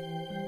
I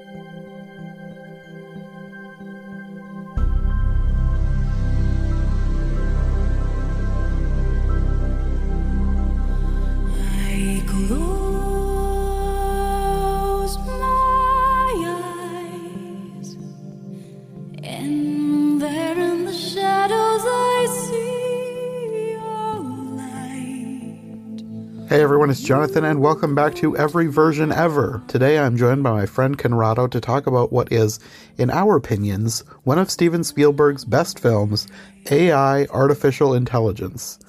everyone, it's Jonathan, and welcome back to Every Version Ever. Today I'm joined by my friend Conrado to talk about what is, in our opinions, one of Steven Spielberg's best films, AI Artificial Intelligence.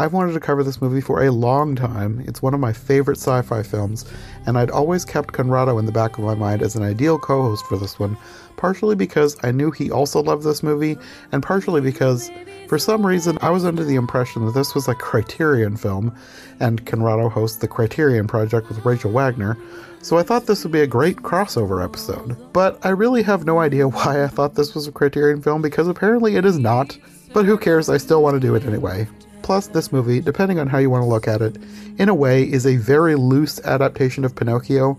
I've wanted to cover this movie for a long time. It's one of my favorite sci fi films, and I'd always kept Conrado in the back of my mind as an ideal co host for this one, partially because I knew he also loved this movie, and partially because, for some reason, I was under the impression that this was a Criterion film, and Conrado hosts the Criterion Project with Rachel Wagner, so I thought this would be a great crossover episode. But I really have no idea why I thought this was a Criterion film, because apparently it is not. But who cares, I still want to do it anyway. Plus, this movie, depending on how you want to look at it, in a way is a very loose adaptation of Pinocchio,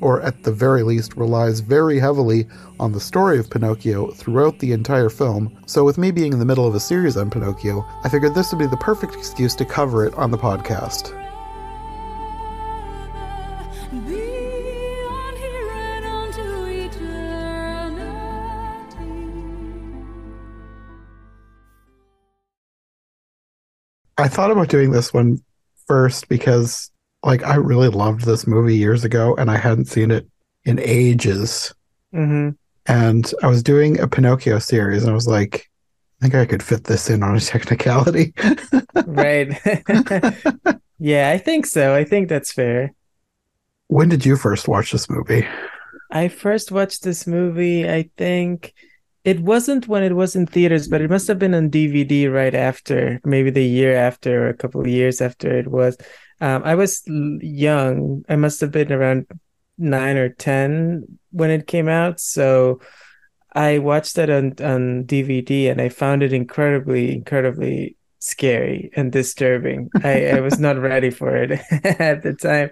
or at the very least relies very heavily on the story of Pinocchio throughout the entire film. So, with me being in the middle of a series on Pinocchio, I figured this would be the perfect excuse to cover it on the podcast. I thought about doing this one first because, like, I really loved this movie years ago and I hadn't seen it in ages. Mm-hmm. And I was doing a Pinocchio series and I was like, I think I could fit this in on a technicality. Right. yeah, I think so. I think that's fair. when did you first watch this movie? I first watched this movie, I think it wasn't when it was in theaters, but it must have been on DVD right after, maybe the year after or a couple of years after it was. Um, I was young. I must have been around nine or 10 when it came out. So I watched it on, on DVD and I found it incredibly, incredibly scary and disturbing. I, I was not ready for it at the time.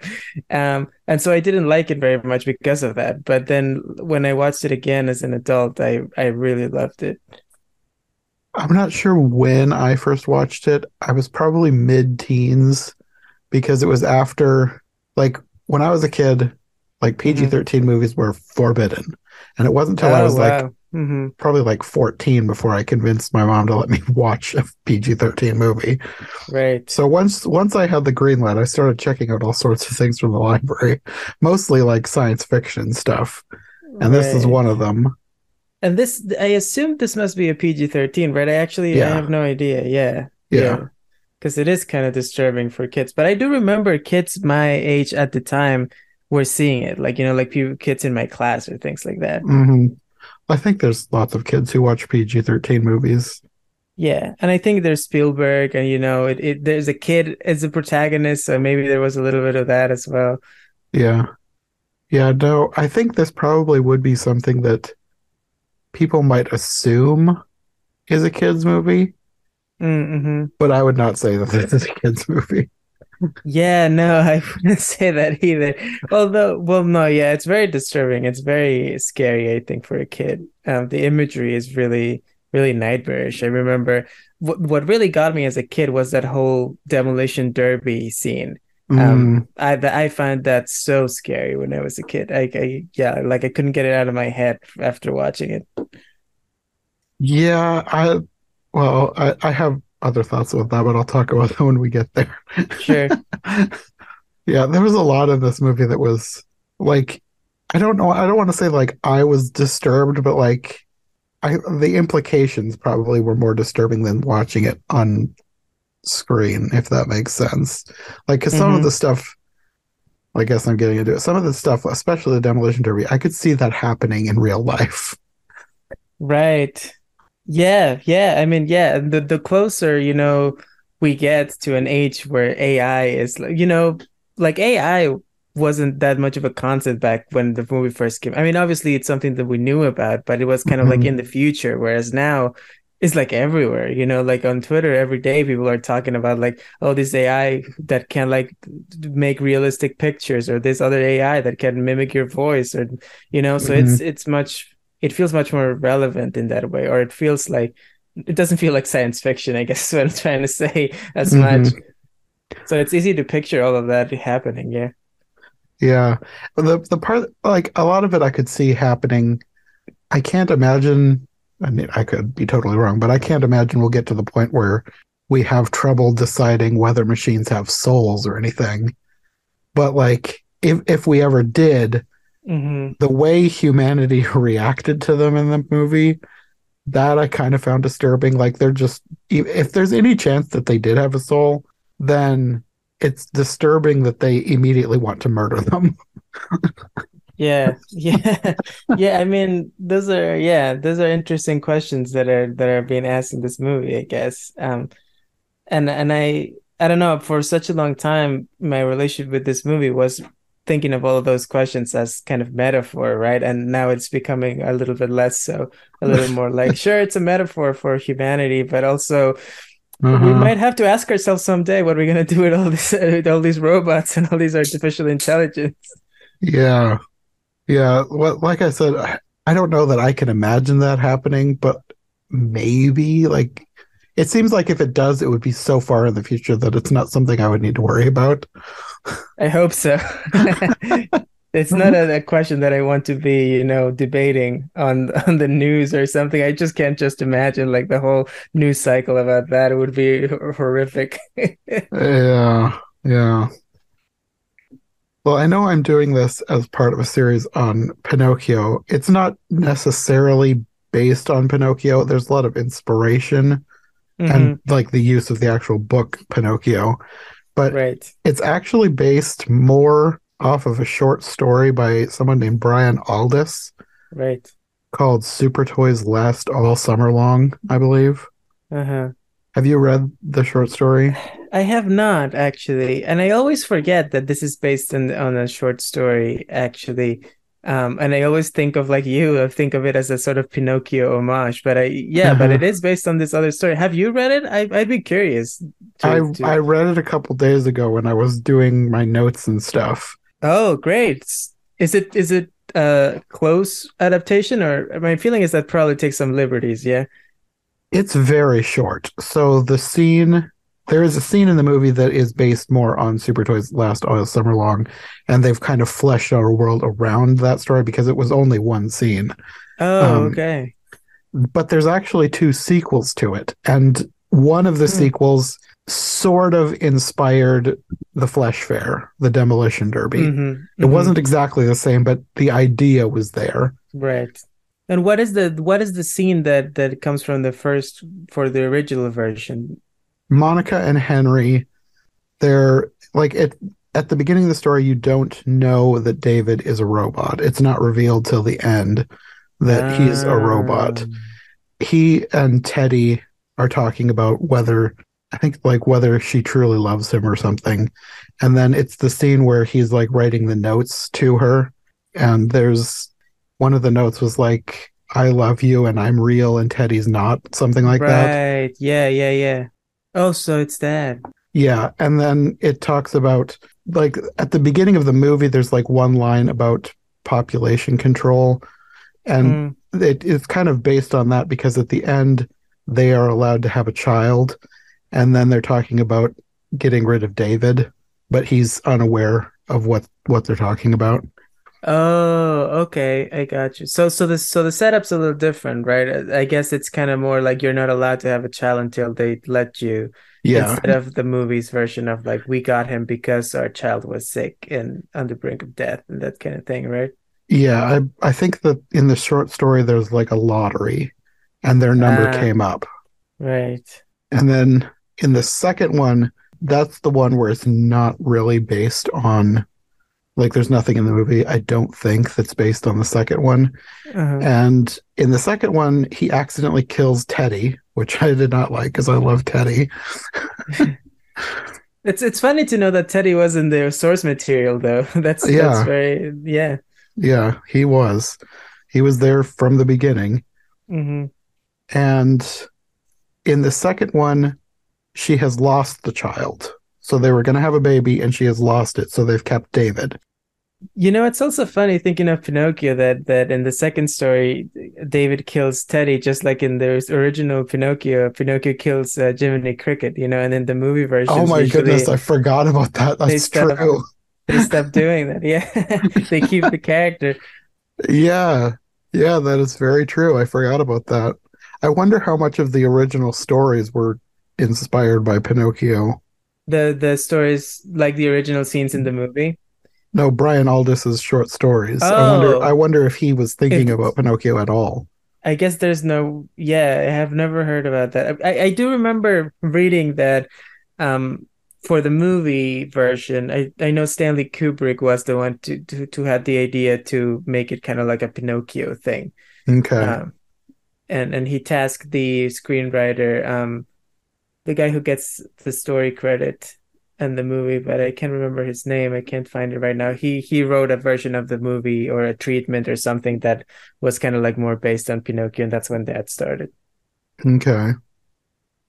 Um, and so I didn't like it very much because of that. But then when I watched it again as an adult, I, I really loved it. I'm not sure when I first watched it. I was probably mid teens because it was after, like, when I was a kid, like PG 13 movies were forbidden. And it wasn't until I Oh, was like wow. hmm probably like 14 before I convinced my mom to let me watch a PG-13 movie. Right. So once once I had the green light, I started checking out all sorts of things from the library, mostly like science fiction stuff. And this is one of them. And this, I assume this must be a PG 13, right? I actually I have no idea. Yeah. Yeah. Because it is kind of disturbing for kids. But I do remember kids my age at the time were seeing it, like, you know, like people, kids in my class or things like that. hmm I think there's lots of kids who watch PG-13 movies. Yeah. And I think there's Spielberg, and, you know, it, it there's a kid as a protagonist. So maybe there was a little bit of that as well. Yeah. Yeah, no, I think this probably would be something that people might assume is a kids movie, Mm-hmm. but I would not say that this is a kids movie. Yeah, no, I wouldn't say that either. Although, well, no, yeah, it's very disturbing. It's very scary, I think, for a kid. Um, the imagery is really, really nightmarish. I remember what what really got me as a kid was that whole demolition derby scene. Mm, Um, I th- I found that so scary when I was a kid. I, I yeah, like I couldn't get it out of my head after watching it. Yeah, I well, I, I have other thoughts about that, but I'll talk about that when we get there. Sure. Yeah, there was a lot in this movie that was like I don't know, I don't want to say like I was disturbed, but like I the implications probably were more disturbing than watching it on screen, if that makes sense. Like, because some of Mhm. the stuff, I guess I'm getting into it. Some of the stuff, especially the demolition derby, I could see that happening in real life. Right. Yeah, yeah. I mean, yeah, the the closer, you know, we get to an age where AI is, you know, like AI wasn't that much of a concept back when the movie first came. I mean, obviously it's something that we knew about, but it was kind of like Mhm. in the future, whereas now it's like everywhere you know like on twitter every day people are talking about like oh this ai that can like make realistic pictures or this other ai that can mimic your voice or you know so mm-hmm. it's it's much it feels much more relevant in that way or it feels like it doesn't feel like science fiction i guess what i'm trying to say as mm-hmm. much so it's easy to picture all of that happening yeah yeah the the part like a lot of it i could see happening i can't imagine I mean, I could be totally wrong, but I can't imagine we'll get to the point where we have trouble deciding whether machines have souls or anything. But like, if if we ever did, mm-hmm. the way humanity reacted to them in the movie, that I kind of found disturbing. Like, they're just if there's any chance that they did have a soul, then it's disturbing that they immediately want to murder them. yeah yeah yeah i mean those are yeah those are interesting questions that are that are being asked in this movie i guess um and and i i don't know for such a long time my relationship with this movie was thinking of all of those questions as kind of metaphor right? And now it's becoming a little bit less so a little more like sure it's a metaphor for humanity but also we mm-hmm. might have to ask ourselves someday what are we're going to do with all this uh, with all these robots and all these artificial intelligence? Yeah. Yeah, well, like I said, I don't know that I can imagine that happening, but maybe like it seems like if it does, it would be so far in the future that it's not something I would need to worry about. I hope so. it's not a, a, question that I want to be, you know, debating on on the news or something. I just can't just imagine like the whole news cycle about that. It would be horrific. yeah, yeah. Well, I know I'm doing this as part of a series on Pinocchio. It's not necessarily based on Pinocchio. There's a lot of inspiration mm-hmm. and like the use of the actual book Pinocchio. But right. it's actually based more off of a short story by someone named Brian Aldiss. Right. Called Super Toys Last All Summer Long, I believe. Uh-huh. Have you read the short story? I have not actually, and I always forget that this is based on on a short story actually. Um, and I always think of like you, I think of it as a sort of Pinocchio homage. But I, yeah, uh-huh. but it is based on this other story. Have you read it? I, would be curious. To, I to... I read it a couple days ago when I was doing my notes and stuff. Oh, great! Is it is it a close adaptation, or my feeling is that probably takes some liberties? Yeah, it's very short. So the scene there is a scene in the movie that is based more on Super Toys Last All Summer Long, and they've kind of fleshed out a world around that story because it was only one scene. Oh, um, okay. But there's actually two sequels to it, and one of the hmm. sequels sort of inspired the Flesh Fair, the Demolition Derby. Mm-hmm, mm-hmm. It wasn't exactly the same, but the idea was there. Right. And what is the what is the scene that that comes from the first for the original version? Monica and Henry, they're like it at the beginning of the story, you don't know that David is a robot. It's not revealed till the end that he's a robot. Ah. He and Teddy are talking about whether I think like whether she truly loves him or something. And then it's the scene where he's like writing the notes to her. And there's one of the notes was like, I love you and I'm real and Teddy's not, something like right. that. Right. Yeah, yeah, yeah. Oh, so it's that. Yeah. And then it talks about, like, at the beginning of the movie, there's like one line about population control. And mm. it, it's kind of based on that because at the end, they are allowed to have a child. And then they're talking about getting rid of David, but he's unaware of what, what they're talking about. Oh, okay, I got you. So, so the so the setup's a little different, right? I guess it's kind of more like you're not allowed to have a child until they let you. Yeah. Instead of the movie's version of like we got him because our child was sick and on the brink of death and that kind of thing, right? Yeah, I I think that in the short story there's like a lottery, and their number ah, came up. Right. And then in the second one, that's the one where it's not really based on like there's nothing in the movie I don't think that's based on the second one. Uh-huh. And in the second one, he accidentally kills Teddy, which I did not like because I love Teddy. it's it's funny to know that Teddy was in the source material though. That's yeah. that's very yeah. Yeah, he was. He was there from the beginning. Mm-hmm. And in the second one, she has lost the child. So they were going to have a baby and she has lost it. So they've kept David. You know, it's also funny thinking of Pinocchio that that in the second story, David kills Teddy just like in the original Pinocchio. Pinocchio kills uh, Jiminy Cricket, you know, and in the movie version, Oh my goodness, I forgot about that. they That's stop- true. they stop doing that. Yeah, they keep the character. Yeah. Yeah, that is very true. I forgot about that. I wonder how much of the original stories were inspired by Pinocchio. The the stories like the original scenes in the movie. No, Brian Aldiss's short stories. I wonder Oh. I wonder if he was thinking about Pinocchio at all. I guess there's no, yeah, I have never heard about that. I, I do remember reading that um, for the movie version, I, I know Stanley Kubrick was the one to, to, to had the idea to make it kind of like a Pinocchio thing. Okay. Um, and, and he tasked the screenwriter, um, the guy who gets the story credit and the movie, but I can't remember his name. I can't find it right now. He he wrote a version of the movie or a treatment or something that was kind of like more based on Pinocchio, and that's when that started. Okay.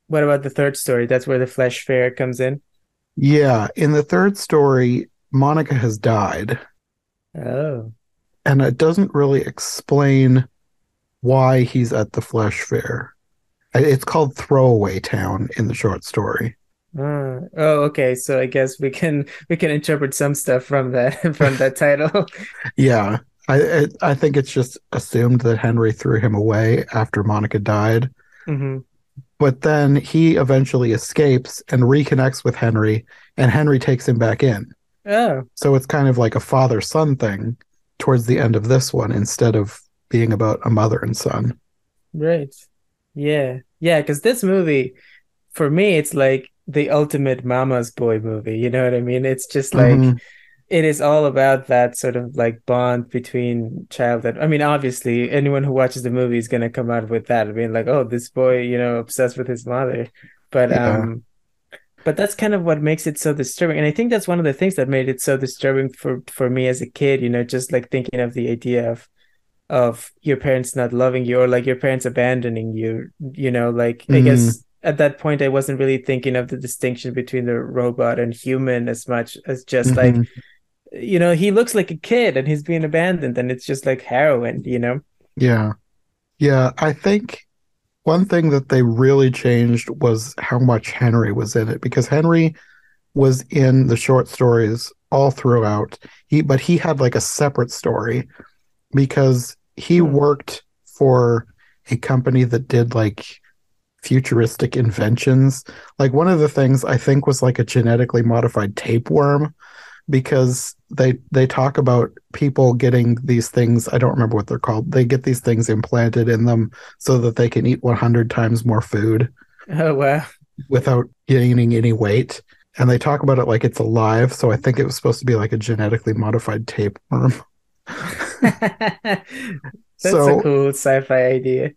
What about the third story? That's where the flesh fair comes in. Yeah, in the third story, Monica has died, Oh, and it doesn't really explain why he's at the flesh fair. It's called Throwaway Town in the short story. Ah, oh, okay. So I guess we can we can interpret some stuff from that from that title. Yeah, I I, think it's just assumed that Henry threw him away after Monica died, hmm but then he eventually escapes and reconnects with Henry, and Henry takes him back in. Oh, So it's kind of like a father son thing towards the end of this one instead of being about a mother and son. right. Yeah, yeah. Because this movie, for me, it's like the ultimate mama's boy movie. You know what I mean? It's just like. Mhm. it is all about that sort of like bond between child and I mean obviously anyone who watches the movie is gonna come out with that being like oh this boy you know obsessed with his mother but Yeah. um but that's kind of what makes it so disturbing and I think that's one of the things that made it so disturbing for for me as a kid you know just like thinking of the idea of of your parents not loving you or like your parents abandoning you you know like I Mhm. guess at that point I wasn't really thinking of the distinction between the robot and human as much as just like Mhm. you know, he looks like a kid and he's being abandoned, and it's just like heroin, you know? Yeah. Yeah. I think one thing that they really changed was how much Henry was in it because Henry was in the short stories all throughout. He but he had like a separate story because he Hmm. worked for a company that did like futuristic inventions. Like one of the things I think was like a genetically modified tapeworm because they they talk about people getting these things I don't remember what they're called. They get these things implanted in them so that they can eat 100 times more food Oh wow. without gaining any weight. And they talk about it like it's alive, so I think it was supposed to be like a genetically modified tapeworm. That's so a cool sci-fi idea.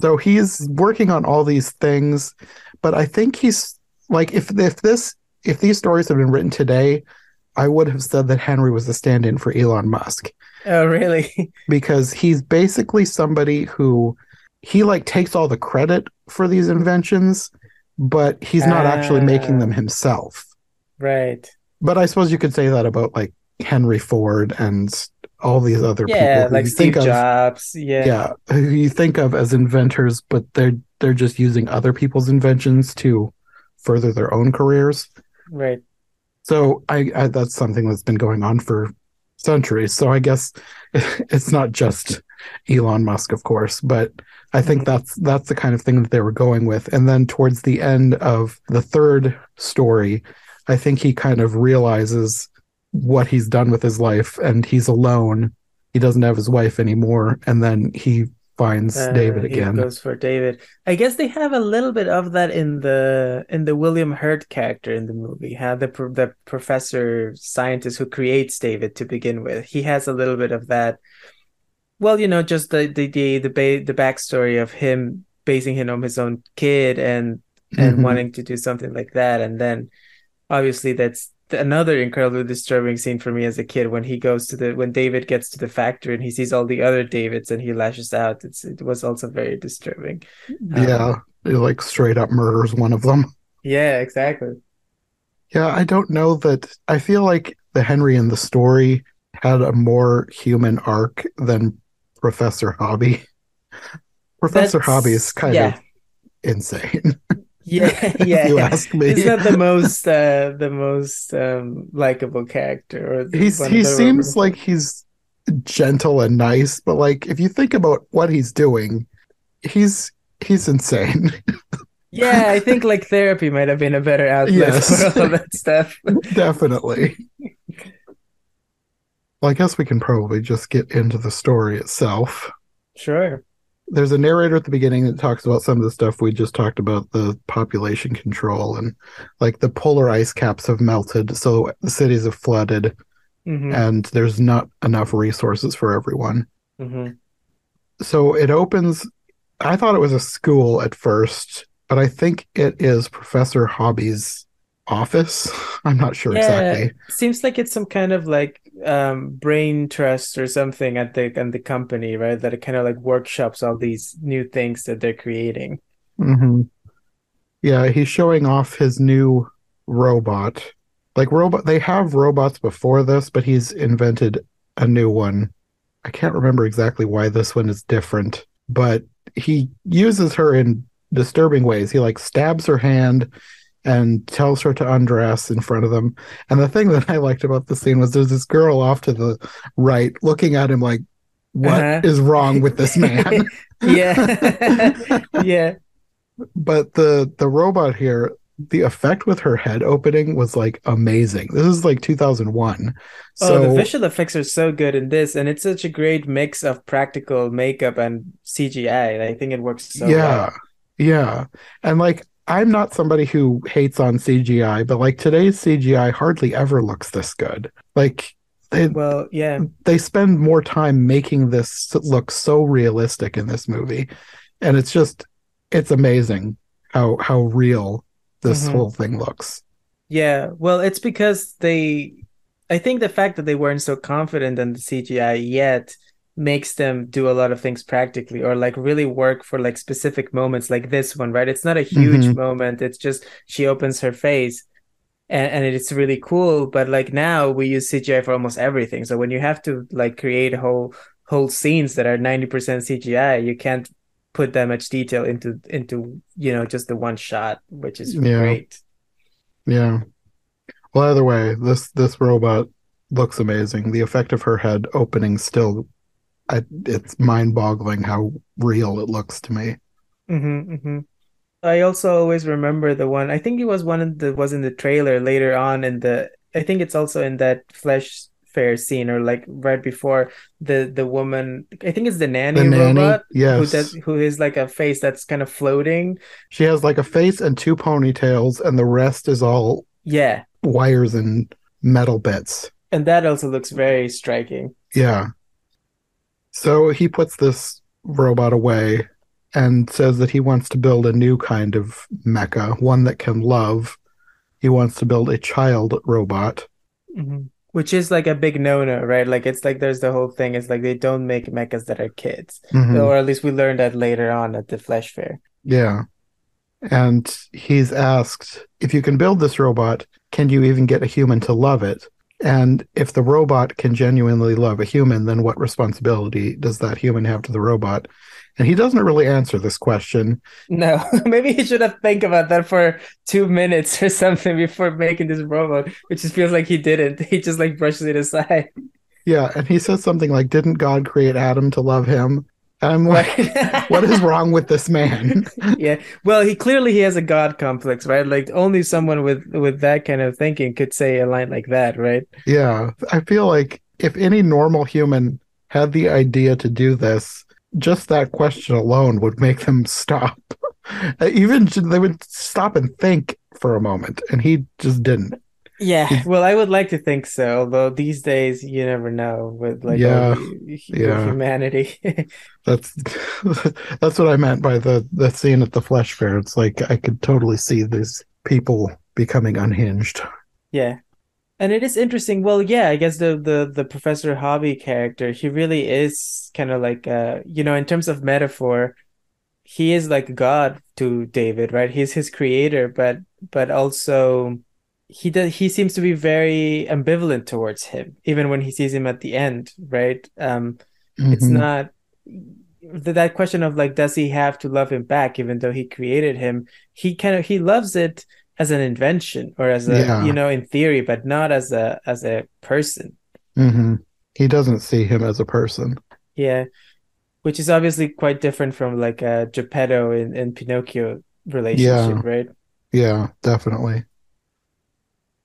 So he's working on all these things, but I think he's like if if this if these stories had been written today, I would have said that Henry was a stand-in for Elon Musk Oh really? because he's basically somebody who he like takes all the credit for these inventions, but he's not actually making them Ah. himself. Right. But I suppose you could say that about like Henry Ford and all these other Yeah, people like you Steve think of Jobs. Yeah. yeah who you think of as inventors but they're they're just using other people's inventions to further their own careers Right. so I, I that's something that's been going on for centuries so i guess it's not just elon musk of course but i think Mhm. that's that's the kind of thing that they were going with and then towards the end of the third story i think he kind of realizes what he's done with his life and he's alone he doesn't have his wife anymore and then he finds Uh, david again goes for David. I guess they have a little bit of that in the in the William Hurt character in the movie. How the the professor scientist who creates David to begin with, he has a little bit of that. Well, you know, just the the the the, ba- the backstory of him basing him on his own kid and and Mhm. wanting to do something like that, and then obviously that's another incredibly disturbing scene for me as a kid when he goes to the when David gets to the factory and he sees all the other Davids and he lashes out. It's it was also very disturbing. Um, yeah he like straight up murders one of them. Yeah, exactly. Yeah, I don't know that. I feel like the Henry in the story had a more human arc than Professor Hobby. Professor That's- Hobby is kind yeah. of insane. Yeah, yeah. you ask me. He's not the most uh the most um likable character or He's he seems like he's gentle and nice, but like if you think about what he's doing, he's he's insane. Yeah, I think like therapy might have been a better outlet Yes. for all that stuff. Definitely. Well, I guess we can probably just get into the story itself. Sure. There's a narrator at the beginning that talks about some of the stuff we just talked about the population control and like the polar ice caps have melted, so the cities have flooded, hmm and there's not enough resources for everyone. hmm So it opens. I thought it was a school at first, but I think it is Professor Hobby's office. I'm not sure exactly. Seems like it's some kind of like um brain trust or something at the at the company, right? That it kind of like workshops all these new things that they're creating. hmm Yeah, he's showing off his new robot. Like robot, they have robots before this, but he's invented a new one. I can't remember exactly why this one is different, but he uses her in disturbing ways. He like stabs her hand and tells her to undress in front of them. And the thing that I liked about the scene was there's this girl off to the right looking at him like, "What is Uh-huh. wrong with this man?" Yeah. yeah. but the the robot here the effect with her head opening was like amazing this is like 2001 so oh, the visual effects are so good in this, and it's such a great mix of practical makeup and CGI. and I think it works so yeah well. yeah and like i'm not somebody who hates on cgi but like today's cgi hardly ever looks this good like they Well, yeah. they spend more time making this look so realistic in this movie and it's just it's amazing how how real this Mhm. whole thing looks Yeah, well, it's because they, I think the fact that they weren't so confident in the CGI yet makes them do a lot of things practically or like really work for like specific moments like this one, right? It's not a huge Mhm. moment. It's just she opens her face and, and it's really cool. But like now we use CGI for almost everything. So when you have to like create whole whole scenes that are 90% CGI, you can't put that much detail into into you know just the one shot, which is Yeah. great. Yeah. Well, either way, this this robot looks amazing. The effect of her head opening still, I, it's mind-boggling how real it looks to me. Mm-hmm, hmm I also always remember the one. I think it was one that was in the trailer later on in the. I think it's also in that flesh fair scene or like right before the the woman. I think it's the nanny The nanny, robot who yes, does who is like a face that's kind of floating. she has like a face and two ponytails, and the rest is all Yeah, wires and metal bits. and that also looks very striking. Yeah. So he puts this robot away and says that he wants to build a new kind of mecha, one that can love. He wants to build a child robot. Mhm. Which is like a big no-no, right? Like it's like there's the whole thing. It's like they don't make mechas that are kids, Mhm. or at least we learned that later on at the flesh fair. Yeah. And he's asked, if you can build this robot, can you even get a human to love it? And if the robot can genuinely love a human, then what responsibility does that human have to the robot? And he doesn't really answer this question. No, maybe he should have think about that for two minutes or something before making this robot, which just feels like he didn't. He just like brushes it aside. Yeah, and he says something like, Didn't God create Adam to love him? And I'm like, what is wrong with this man? Yeah. Well, he clearly he has a god complex, right? Like only someone with with that kind of thinking could say a line like that, right? yeah, I feel like if any normal human had the idea to do this, just that question alone would make them stop. Even they would stop and think for a moment, and he just didn't. Yeah. Well, I would like to think so, although these days you never know with like all Yeah. the- Yeah. humanity. That's that's what I meant by the the scene at the flesh fair. It's like I could totally see these people becoming unhinged. Yeah. And it is interesting. Well, yeah, I guess the the the Professor Hobby character, he really is kind of like uh, you know, in terms of metaphor, he is like God to David, right? He's his creator, but but also he does he seems to be very ambivalent towards him, even when he sees him at the end, right? Um, it's Mhm. not th- that question of like, does he have to love him back, even though he created him? He kind of he loves it as an invention or as a Yeah. you know in theory, but not as a as a person. hmm He doesn't see him as a person. Yeah, which is obviously quite different from like a Geppetto and, and Pinocchio relationship, yeah. right? Yeah, definitely.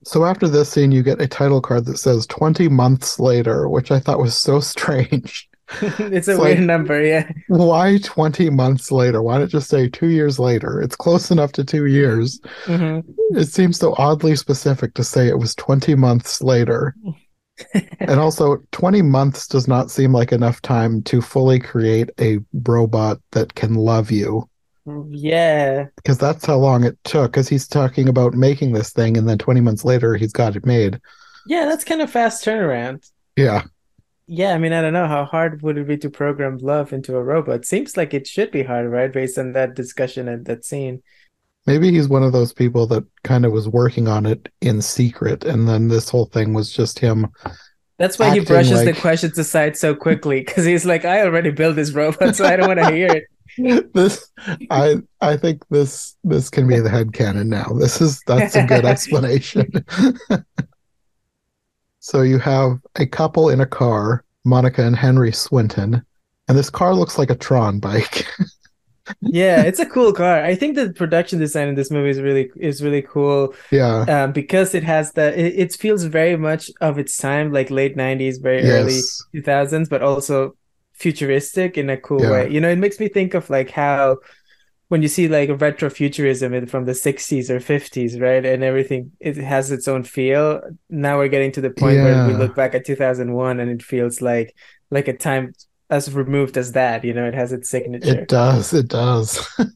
So after this scene, you get a title card that says 20 months later, which I thought was so strange. It's a It's weird like- number, yeah. Why 20 months later? Why not just say two years later? It's close enough to two years. hmm It seems so oddly specific to say it was 20 months later. And also, 20 months does not seem like enough time to fully create a robot that can love you. Yeah, Because that's how long it took. Because he's talking about making this thing, and then 20 months later, he's got it made. yeah, that's kind of fast turnaround. Yeah. Yeah, I mean, I don't know how hard would it be to program love into a robot. Seems like it should be hard, right? Based on that discussion and that scene. Maybe he's one of those people that kind of was working on it in secret, and then this whole thing was just him. That's why he brushes the questions aside so quickly because he's like, I already built this robot, so I don't want to hear it. This, I, I think this, this can be the headcanon now. This is that's a good explanation. so you have a couple in a car, Monica and Henry Swinton, and this car looks like a Tron bike. Yeah, it's a cool car. I think the production design in this movie is really is really cool. yeah, um, because it has the it, it feels very much of its time, like late '90s, very early 2000s, but also futuristic in a cool Yeah. way. You know, it makes me think of like how when you see like retrofuturism from the 60s or 50s, right, and everything, it has its own feel. Now we're getting to the point where we look back at 2001 and it feels like like a time as removed as that. You know, it has its signature. it does, it does.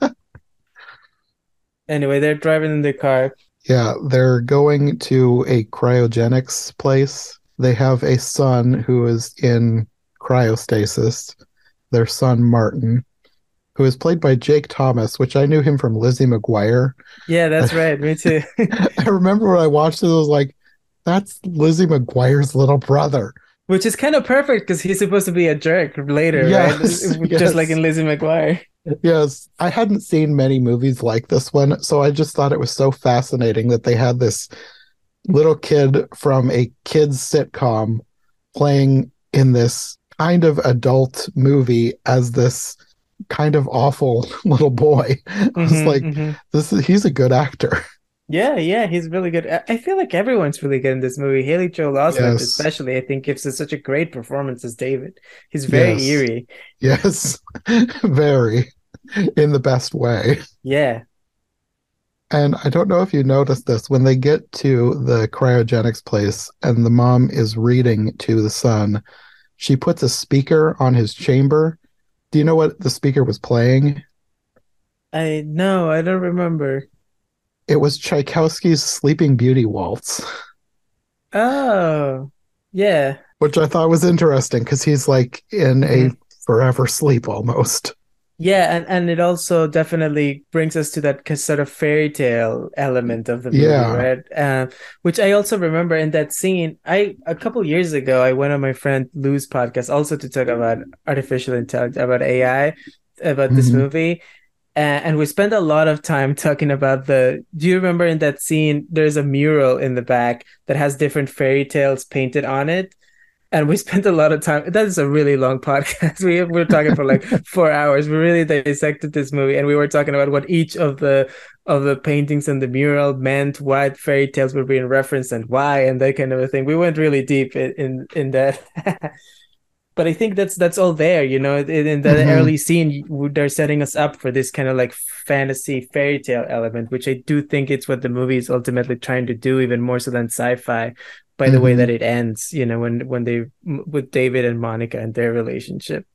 Anyway, they're driving in the car. Yeah, they're going to a cryogenics place. They have a son who is in cryostasis. Their son Martin, who is played by Jake Thomas, which I knew him from Lizzie McGuire. Yeah, that's right. Me too. I remember when I watched it, I was like, "That's Lizzie McGuire's little brother." Which is kind of perfect because he's supposed to be a jerk later, Yes, right? yes. Just like in Lizzie McGuire. Yes, I hadn't seen many movies like this one, so I just thought it was so fascinating that they had this little kid from a kids sitcom playing in this kind of adult movie as this kind of awful little boy. I was Mhm, like, mhm. this is he's a good actor. Yeah, yeah, he's really good. I- I feel like everyone's really good in this movie. Haley Joel Osment, Yes. especially, I think gives us such a great performance as David. He's very Yes. eerie. Yes, very in the best way. Yeah. And I don't know if you noticed this when they get to the cryogenics place and the mom is reading to the son, she puts a speaker on his chamber. Do you know what the speaker was playing? I no, I don't remember. It was Tchaikovsky's Sleeping Beauty Waltz, Oh, yeah. which I thought was interesting because he's like in a Mhm. forever sleep almost. Yeah, and, and it also definitely brings us to that sort of fairy tale element of the movie, Yeah. right? Uh, which I also remember in that scene. I a couple years ago, I went on my friend Lou's podcast also to talk about artificial intelligence, about AI, about this Mhm. movie. And we spent a lot of time talking about the. Do you remember in that scene? There's a mural in the back that has different fairy tales painted on it and we spent a lot of time that is a really long podcast. We, we were talking for like four hours. We really dissected this movie and we were talking about what each of the of the paintings and the mural meant what fairy tales were being referenced and why and that kind of a thing. We went really deep in in, in that but i think that's that's all there you know in, in the Mhm. early scene they're setting us up for this kind of like fantasy fairy tale element which i do think it's what the movie is ultimately trying to do even more so than sci-fi by the way that it ends you know when when they with david and monica and their relationship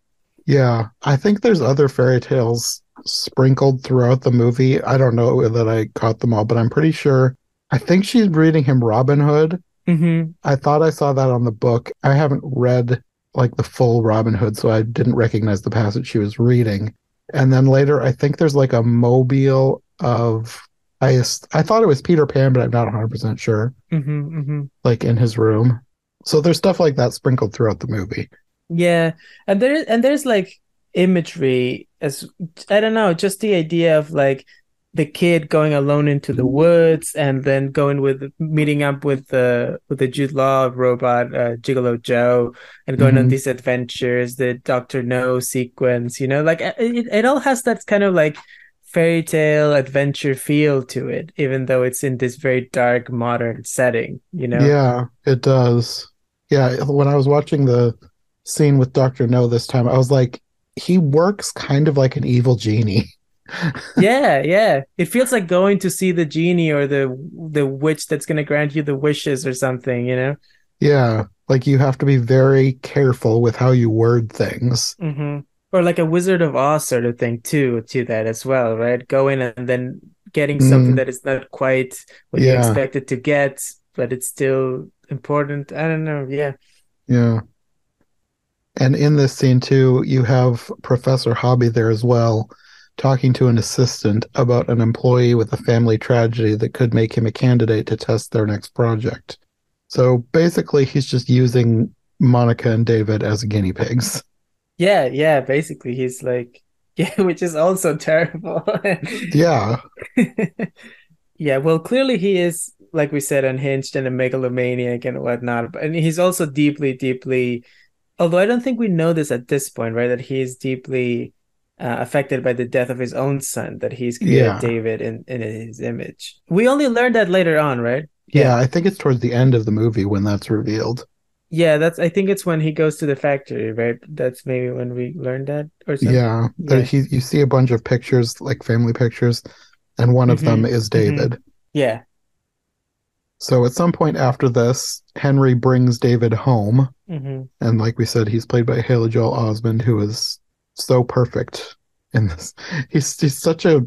Yeah, I think there's other fairy tales sprinkled throughout the movie. I don't know that I caught them all, but I'm pretty sure. I think she's reading him Robin Hood. mm-hmm. I thought I saw that on the book. I haven't read like the full Robin Hood, so I didn't recognize the passage she was reading. And then later, I think there's like a mobile of I I thought it was Peter Pan, but I'm not 100 percent sure. hmm hmm Like in his room. So there's stuff like that sprinkled throughout the movie. Yeah, and there and there's like imagery as I don't know, just the idea of like the kid going alone into the woods and then going with meeting up with the with the Jude Law robot uh, Gigolo Joe and going on Mhm. these adventures, the Doctor Know sequence, you know, like it, it it all has that kind of like fairy tale adventure feel to it, even though it's in this very dark modern setting, you know. Yeah, it does. Yeah, when I was watching the scene with Dr. Know this time, I was like, he works kind of like an evil genie. Yeah, yeah. It feels like going to see the genie or the the witch that's gonna grant you the wishes or something, you know? Yeah, like you have to be very careful with how you word things. hmm Or like a Wizard of Oz sort of thing too, to that as well, right? Go in and then getting something Mm. that is not quite what you expected to get, but it's still important. I don't know. Yeah. Yeah. And in this scene too, you have Professor Hobby there as well, talking to an assistant about an employee with a family tragedy that could make him a candidate to test their next project. So basically, he's just using Monica and David as guinea pigs. Yeah, yeah. Basically, he's like, yeah, which is also terrible. Yeah. Yeah, well, clearly he is, like we said, unhinged and a megalomaniac and whatnot. And he's also deeply, deeply, although I don't think we know this at this point, right? That he is deeply uh, affected by the death of his own son, that he's created Yeah. David in, in his image. We only learned that later on, right? Yeah, I think it's towards the end of the movie when that's revealed. Yeah, that's, I think it's when he goes to the factory, right? That's maybe when we learned that or something. Yeah, Yeah. he, you see a bunch of pictures, like family pictures, and one of them is David. Yeah. So at some point after this, Henry brings David home, hmm and like we said, he's played by Haley Joel Osment, who is so perfect in this. He's he's such a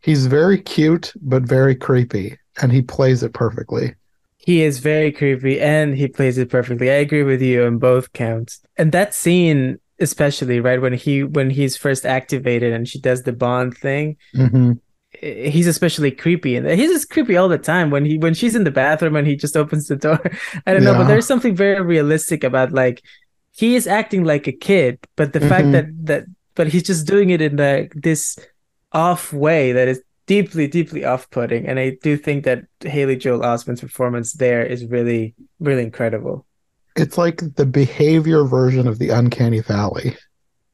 he's very cute but very creepy, and he plays it perfectly. He is very creepy and he plays it perfectly. I agree with you on both counts. And that scene, especially right when he when he's first activated and she does the bond thing, hmm eh, he's especially creepy. And he's just creepy all the time when he when she's in the bathroom and he just opens the door. I don't know, but there's something very realistic about like he is acting like a kid, but the fact Mhm. that that but he's just doing it in the this off way that is deeply, deeply off-putting. And I do think that Haley Joel Osment's performance there is really, really incredible. It's like the behavior version of the Uncanny Valley.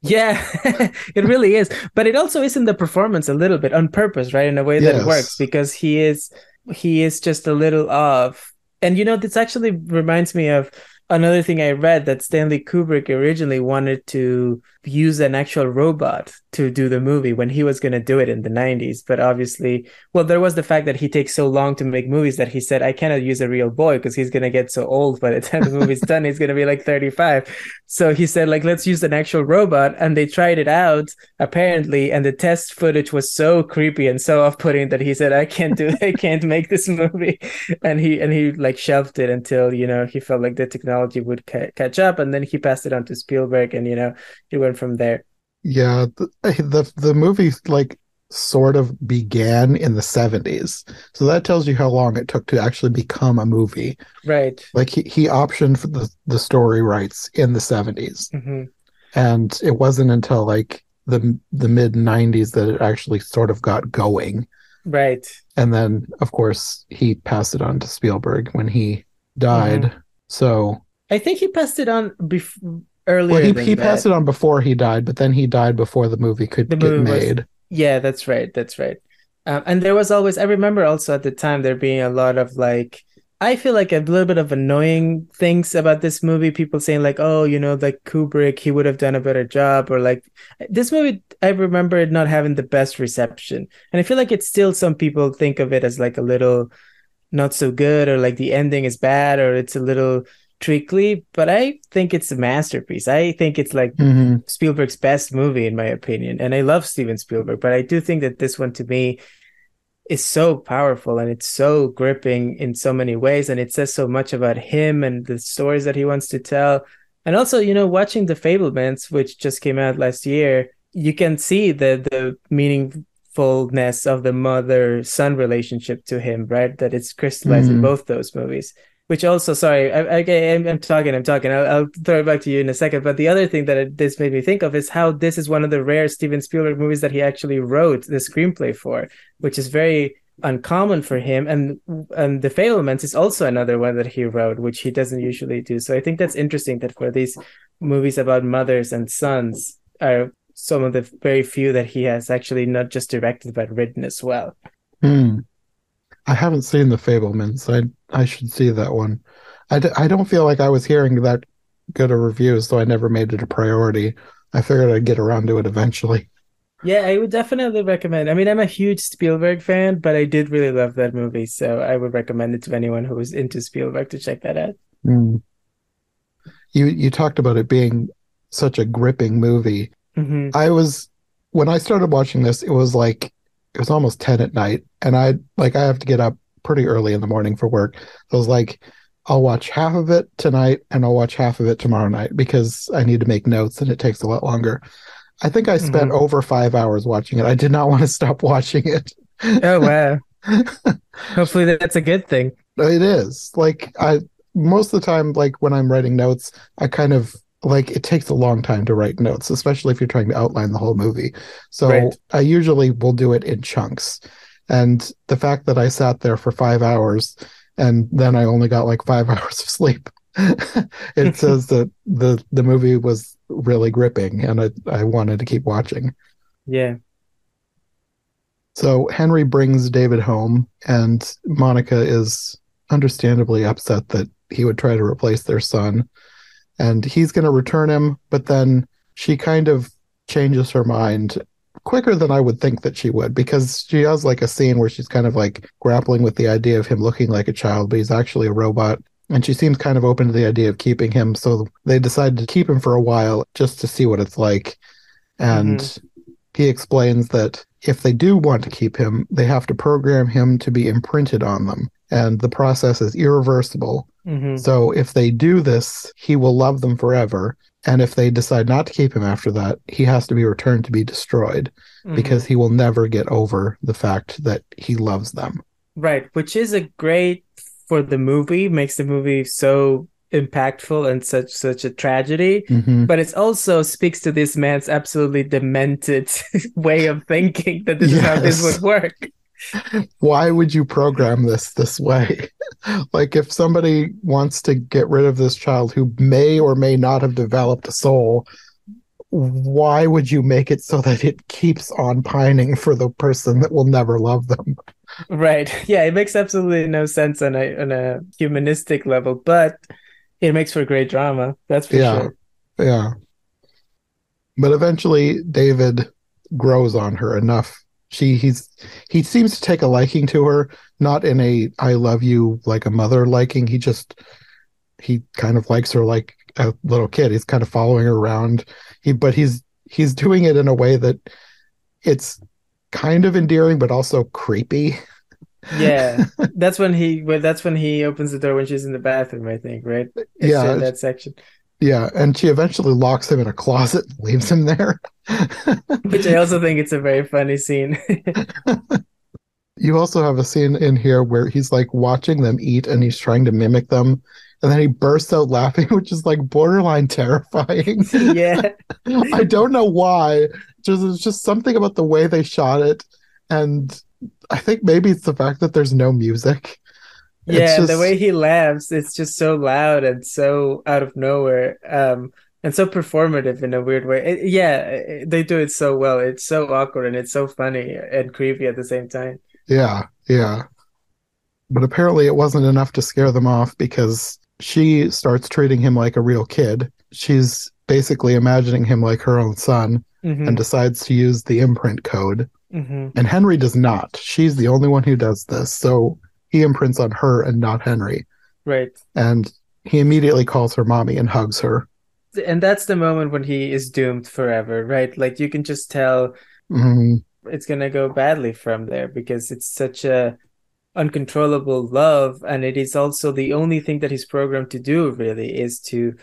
Yeah, it really is. But it also is in the performance a little bit on purpose, right? In a way that Yes. it works because he is he is just a little off. And you know, this actually reminds me of another thing I read that Stanley Kubrick originally wanted to use an actual robot to do the movie when he was going to do it in the 90s. But obviously, well, there was the fact that he takes so long to make movies that he said, I cannot use a real boy because he's going to get so old by the time the movie's done. He's going to be like 35. So he said, like, let's use an actual robot. And they tried it out, apparently. And the test footage was so creepy and so off putting that he said, I can't do I can't make this movie. And he, and he like shelved it until, you know, he felt like the technology would ca- catch up. And then he passed it on to Spielberg and, you know, he went from there. Yeah, the the, the movie like sort of began in the 70s. So that tells you how long it took to actually become a movie. Right. Like he, he optioned for the, the story rights in the 70s. hmm And it wasn't until like the the mid 90s that it actually sort of got going. Right. And then of course he passed it on to Spielberg when he died. So I think he passed it on before earlier. well he, he passed it on before he died, but then he died before the movie could The get movie was- made. Yeah, that's right. That's right. Um, and there was always, I remember also at the time there being a lot of like, I feel like a little bit of annoying things about this movie. People saying like, oh, you know, like Kubrick, he would have done a better job, or like this movie. I remember it not having the best reception, and I feel like it's still some people think of it as like a little not so good, or like the ending is bad, or it's a little treacly. But I think it's a masterpiece. I think it's like hmm Spielberg's best movie, in my opinion. And I love Steven Spielberg, but I do think that this one to me is so powerful and it's so gripping in so many ways. And it says so much about him and the stories that he wants to tell. And also, you know, watching The Fabelmans, which just came out last year, you can see the the meaningfulness of the mother son relationship to him, right? That it's crystallized in Mhm. both those movies. Which also, sorry, I, I, I'm, I'm talking, I'm talking. I'll, I'll throw it back to you in a second. But the other thing that it, this made me think of is how this is one of the rare Steven Spielberg movies that he actually wrote the screenplay for, which is very uncommon for him. And and The Fabelmans is also another one that he wrote, which he doesn't usually do. So I think that's interesting that for these movies about mothers and sons are some of the very few that he has actually not just directed but written as well. Hmm. I haven't seen The Fabelmans. I I should see that one. I, d- I don't feel like I was hearing that good a review, so I never made it a priority. I figured I'd get around to it eventually. Yeah, I would definitely recommend. I mean, I'm a huge Spielberg fan, but I did really love that movie, so I would recommend it to anyone who is into Spielberg to check that out. Hmm. You you talked about it being such a gripping movie. hmm I was when I started watching this, it was like it was almost 10 at night, and I like I have to get up pretty early in the morning for work. I was like, I'll watch half of it tonight and I'll watch half of it tomorrow night because I need to make notes and it takes a lot longer. I think I spent Mhm. over five hours watching it. I did not want to stop watching it. Oh wow. Hopefully that's a good thing. It is like I most of the time, like when I'm writing notes, I kind of like it takes a long time to write notes, especially if you're trying to outline the whole movie. So Right. I usually will do it in chunks. And the fact that I sat there for five hours and then I only got like five hours of sleep, it says that the the movie was really gripping and I, I wanted to keep watching. Yeah. So Henry brings David home, and Monica is understandably upset that he would try to replace their son. And he's going to return him, but then she kind of changes her mind quicker than I would think that she would, because she has like a scene where she's kind of like grappling with the idea of him looking like a child, but he's actually a robot. And she seems kind of open to the idea of keeping him. So they decide to keep him for a while just to see what it's like. And he explains that if they do want to keep him, they have to program him to be imprinted on them. And the process is irreversible. hmm So if they do this, he will love them forever. And if they decide not to keep him after that, he has to be returned to be destroyed Mm-hmm. because he will never get over the fact that he loves them. Right, which is a great for the movie, makes the movie so impactful and such such a tragedy. Mhm. But it also speaks to this man's absolutely demented way of thinking that this is how this would work. Why would you program this this way? like, if somebody wants to get rid of this child who may or may not have developed a soul, why would you make it so that it keeps on pining for the person that will never love them? Right. Yeah, it makes absolutely no sense on a on a humanistic level, but it makes for great drama. That's for Yeah. sure. Yeah. But eventually David grows on her enough. She he's he seems to take a liking to her, not in a I love you like a mother liking. He just he kind of likes her like a little kid. He's kind of following her around. He but he's he's doing it in a way that it's kind of endearing but also creepy. Yeah. That's when he well, that's when he opens the door when she's in the bathroom, I think, right? It's Yeah. in that section. Yeah, and she eventually locks him in a closet and leaves him there. Which I also think it's a very funny scene. You also have a scene in here where he's like watching them eat and he's trying to mimic them. And then he bursts out laughing, which is like borderline terrifying. Yeah. I don't know why. Just it's just something about the way they shot it. And I think maybe it's the fact that there's no music. Yeah, the way he laughs, it's just so loud and so out of nowhere. Um, and so performative in a weird way. It- yeah, it- they do it so well. It's so awkward and it's so funny and creepy at the same time. Yeah, yeah. But apparently it wasn't enough to scare them off because she starts treating him like a real kid. She's basically imagining him like her own son hmm and decides to use the imprint code. hmm And Henry does not. She's the only one who does this. So he imprints on her and not Henry. Right. And he immediately calls her mommy and hugs her. And that's the moment when he is doomed forever, right? Like you can just tell Mhm. it's gonna go badly from there because it's such a uncontrollable love and it is also the only thing that he's programmed to do really is to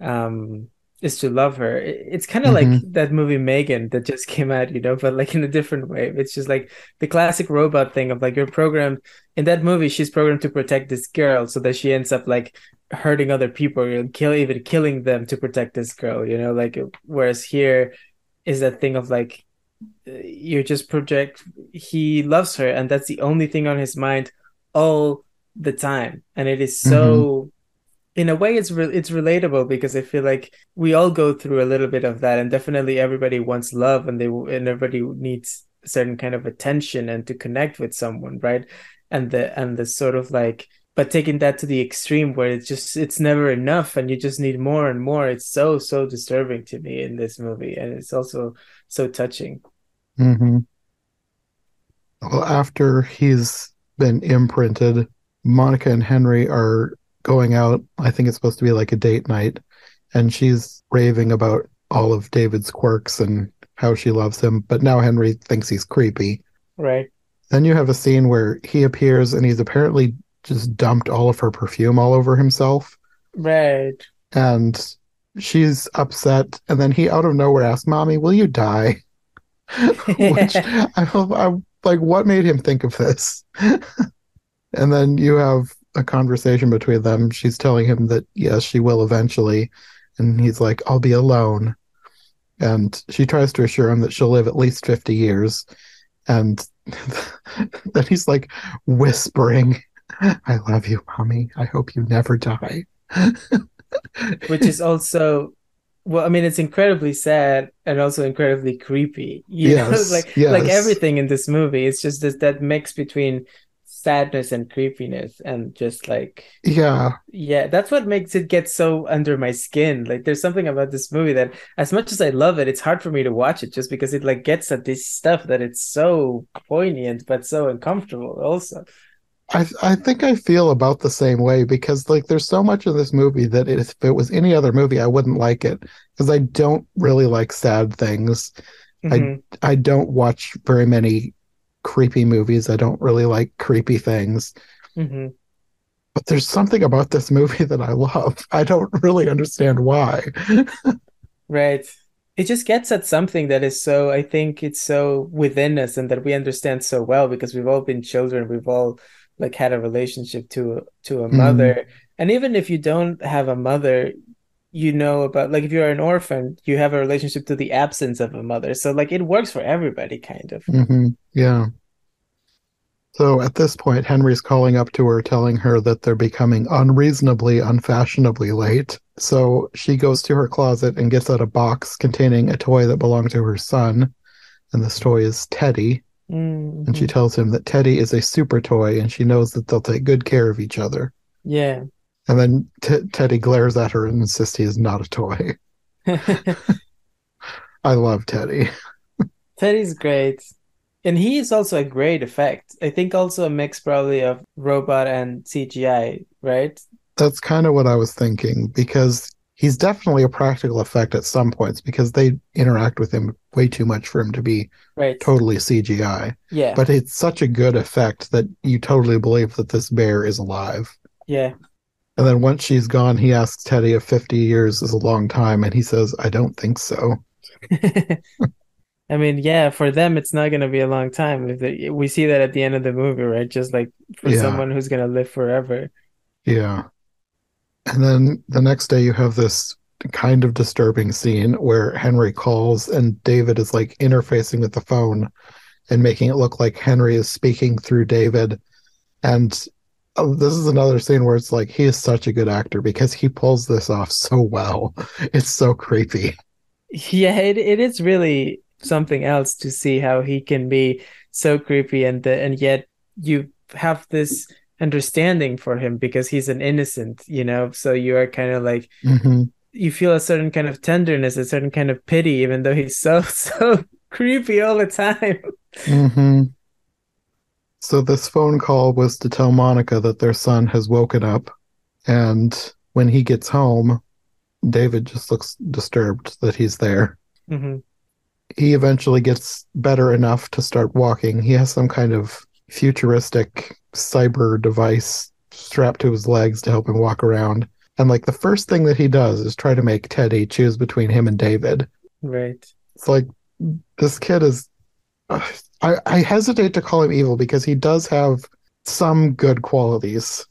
um is to love her. It's kind of Mhm. like that movie Megan that just came out, you know, but like in a different way. It's just like the classic robot thing of like you're programmed in that movie. She's programmed to protect this girl, so that she ends up like hurting other people, or kill even killing them to protect this girl. You know, like whereas here is that thing of like you're just project he loves her and that's the only thing on his mind all the time and it is so in a way it's re- it's relatable because i feel like we all go through a little bit of that and definitely everybody wants love and they and everybody needs a certain kind of attention and to connect with someone right? And the and the sort of like but taking that to the extreme where it's just it's never enough and you just need more and more. It's so so disturbing to me in this movie and it's also so touching. Hmm Well, after he's been imprinted, Monica and Henry are going out. I think it's supposed to be like a date night, and she's raving about all of David's quirks and how she loves him. But now Henry thinks he's creepy. right Then you have a scene where he appears and he's apparently just dumped all of her perfume all over himself. right And she's upset. And then he out of nowhere asks, Mommy, will you die? Which I, I'm like, what made him think of this? and then you have a conversation between them. She's telling him that, yes, she will eventually. And he's like, I'll be alone. And she tries to assure him that she'll live at least 50 years. And then he's like whispering, I love you, mommy. I hope you never die. which is also well i mean it's incredibly sad and also incredibly creepy you know like yes. like everything in this movie it's just this, that mix between sadness and creepiness and just like yeah. yeah that's what makes it get so under my skin like there's something about this movie that as much as i love it it's hard for me to watch it just because it like gets at this stuff that it's so poignant but so uncomfortable also I I think I feel about the same way because like there's so much of this movie that if it was any other movie I wouldn't like it because I don't really like sad things. Mhm. I don't watch very many creepy movies. I don't really like creepy things. Mhm. But there's something about this movie that I love. I don't really understand why. Right. It just gets at something that is so, I think it's so within us and that we understand so well because we've all been children. We've all like had a relationship to to a Mhm. mother. And even if you don't have a mother, you know about like if you're an orphan, you have a relationship to the absence of a mother. So like it works for everybody kind of. hmm Yeah. So at this point, Henry's calling up to her, telling her that they're becoming unreasonably, unfashionably late. So she goes to her closet and gets out a box containing a toy that belonged to her son. And this toy is Teddy. And she Mhm. tells him that Teddy is a super toy and she knows that they'll take good care of each other. Yeah. And then T- Teddy glares at her and insists he is not a toy. I love Teddy. Teddy's great. And he is also a great effect. I think also a mix probably of robot and CGI, right? That's kind of what I was thinking because he's definitely a practical effect at some points because they interact with him way too much for him to be Right. totally CGI. Yeah. But it's such a good effect that you totally believe that this bear is alive. Yeah. And then once she's gone, he asks Teddy if 50 years is a long time, and he says, I don't think so. I mean, yeah, for them it's not gonna be a long time. We see that at the end of the movie, right? Just like for Yeah. someone who's gonna live forever. Yeah. And then the next day, you have this kind of disturbing scene where Henry calls and David is like interfacing with the phone and making it look like Henry is speaking through David. And uh, this is another scene where it's like he is such a good actor because he pulls this off so well. It's so creepy. Yeah, it, it is really something else to see how he can be so creepy and the, and yet you have this understanding for him because he's an innocent, you know. So you are kind of like hmm you feel a certain kind of tenderness, a certain kind of pity, even though he's so so creepy all the time. hmm So this phone call was to tell Monica that their son has woken up, and when he gets home, David just looks disturbed that he's there. hmm He eventually gets better enough to start walking. He has some kind of futuristic cyber device strapped to his legs to help him walk around. And like the first thing that he does is try to make Teddy choose between him and David. Right. It's like this kid is. I, I hesitate to call him evil because he does have some good qualities.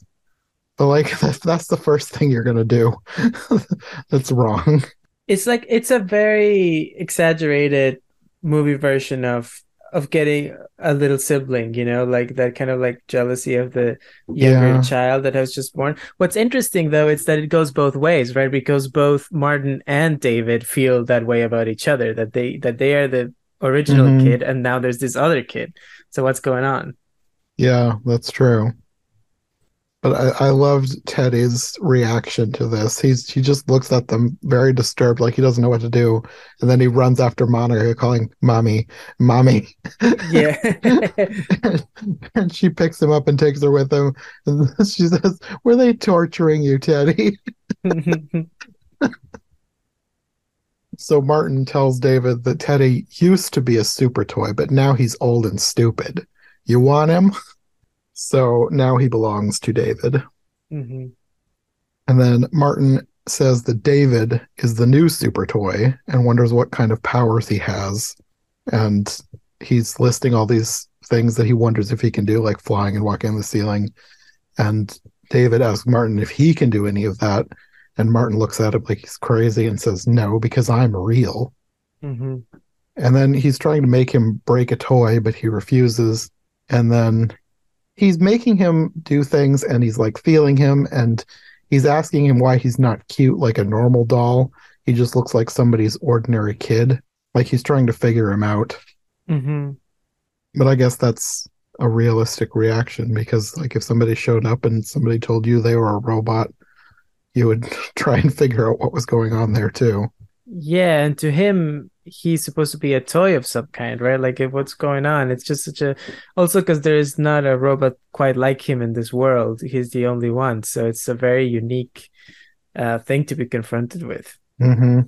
But like that's, that's the first thing you're gonna do. that's wrong. It's like it's a very exaggerated movie version of of getting a little sibling, you know, like that kind of like jealousy of the younger Yeah. child that has just born. What's interesting though is that it goes both ways, right? Because both Martin and David feel that way about each other, that they that they are the original Mhm. kid and now there's this other kid. So what's going on? Yeah, that's true. But I, I loved Teddy's reaction to this. He's he just looks at them very disturbed, like he doesn't know what to do, and then he runs after Monica, calling "mommy, mommy," Yeah. and she picks him up and takes her with him. And she says, "Were they torturing you, Teddy?" So Martin tells David that Teddy used to be a super toy, but now he's old and stupid. You want him? So now he belongs to David. Mhm. And then Martin says that David is the new super toy and wonders what kind of powers he has. And he's listing all these things that he wonders if he can do, like flying and walking on the ceiling. And David asks Martin if he can do any of that. And Martin looks at him like he's crazy and says, No, because I'm real. Mhm. And then he's trying to make him break a toy, but he refuses. And then he's making him do things and he's like feeling him and he's asking him why he's not cute like a normal doll. He just looks like somebody's ordinary kid. Like he's trying to figure him out. Mhm. But I guess that's a realistic reaction because like if somebody showed up and somebody told you they were a robot, you would try and figure out what was going on there too. Yeah, and to him, he's supposed to be a toy of some kind, right? Like, if what's going on? It's just such a. Also, because there is not a robot quite like him in this world. He's the only one, so it's a very unique uh, thing to be confronted with. Mm-hmm.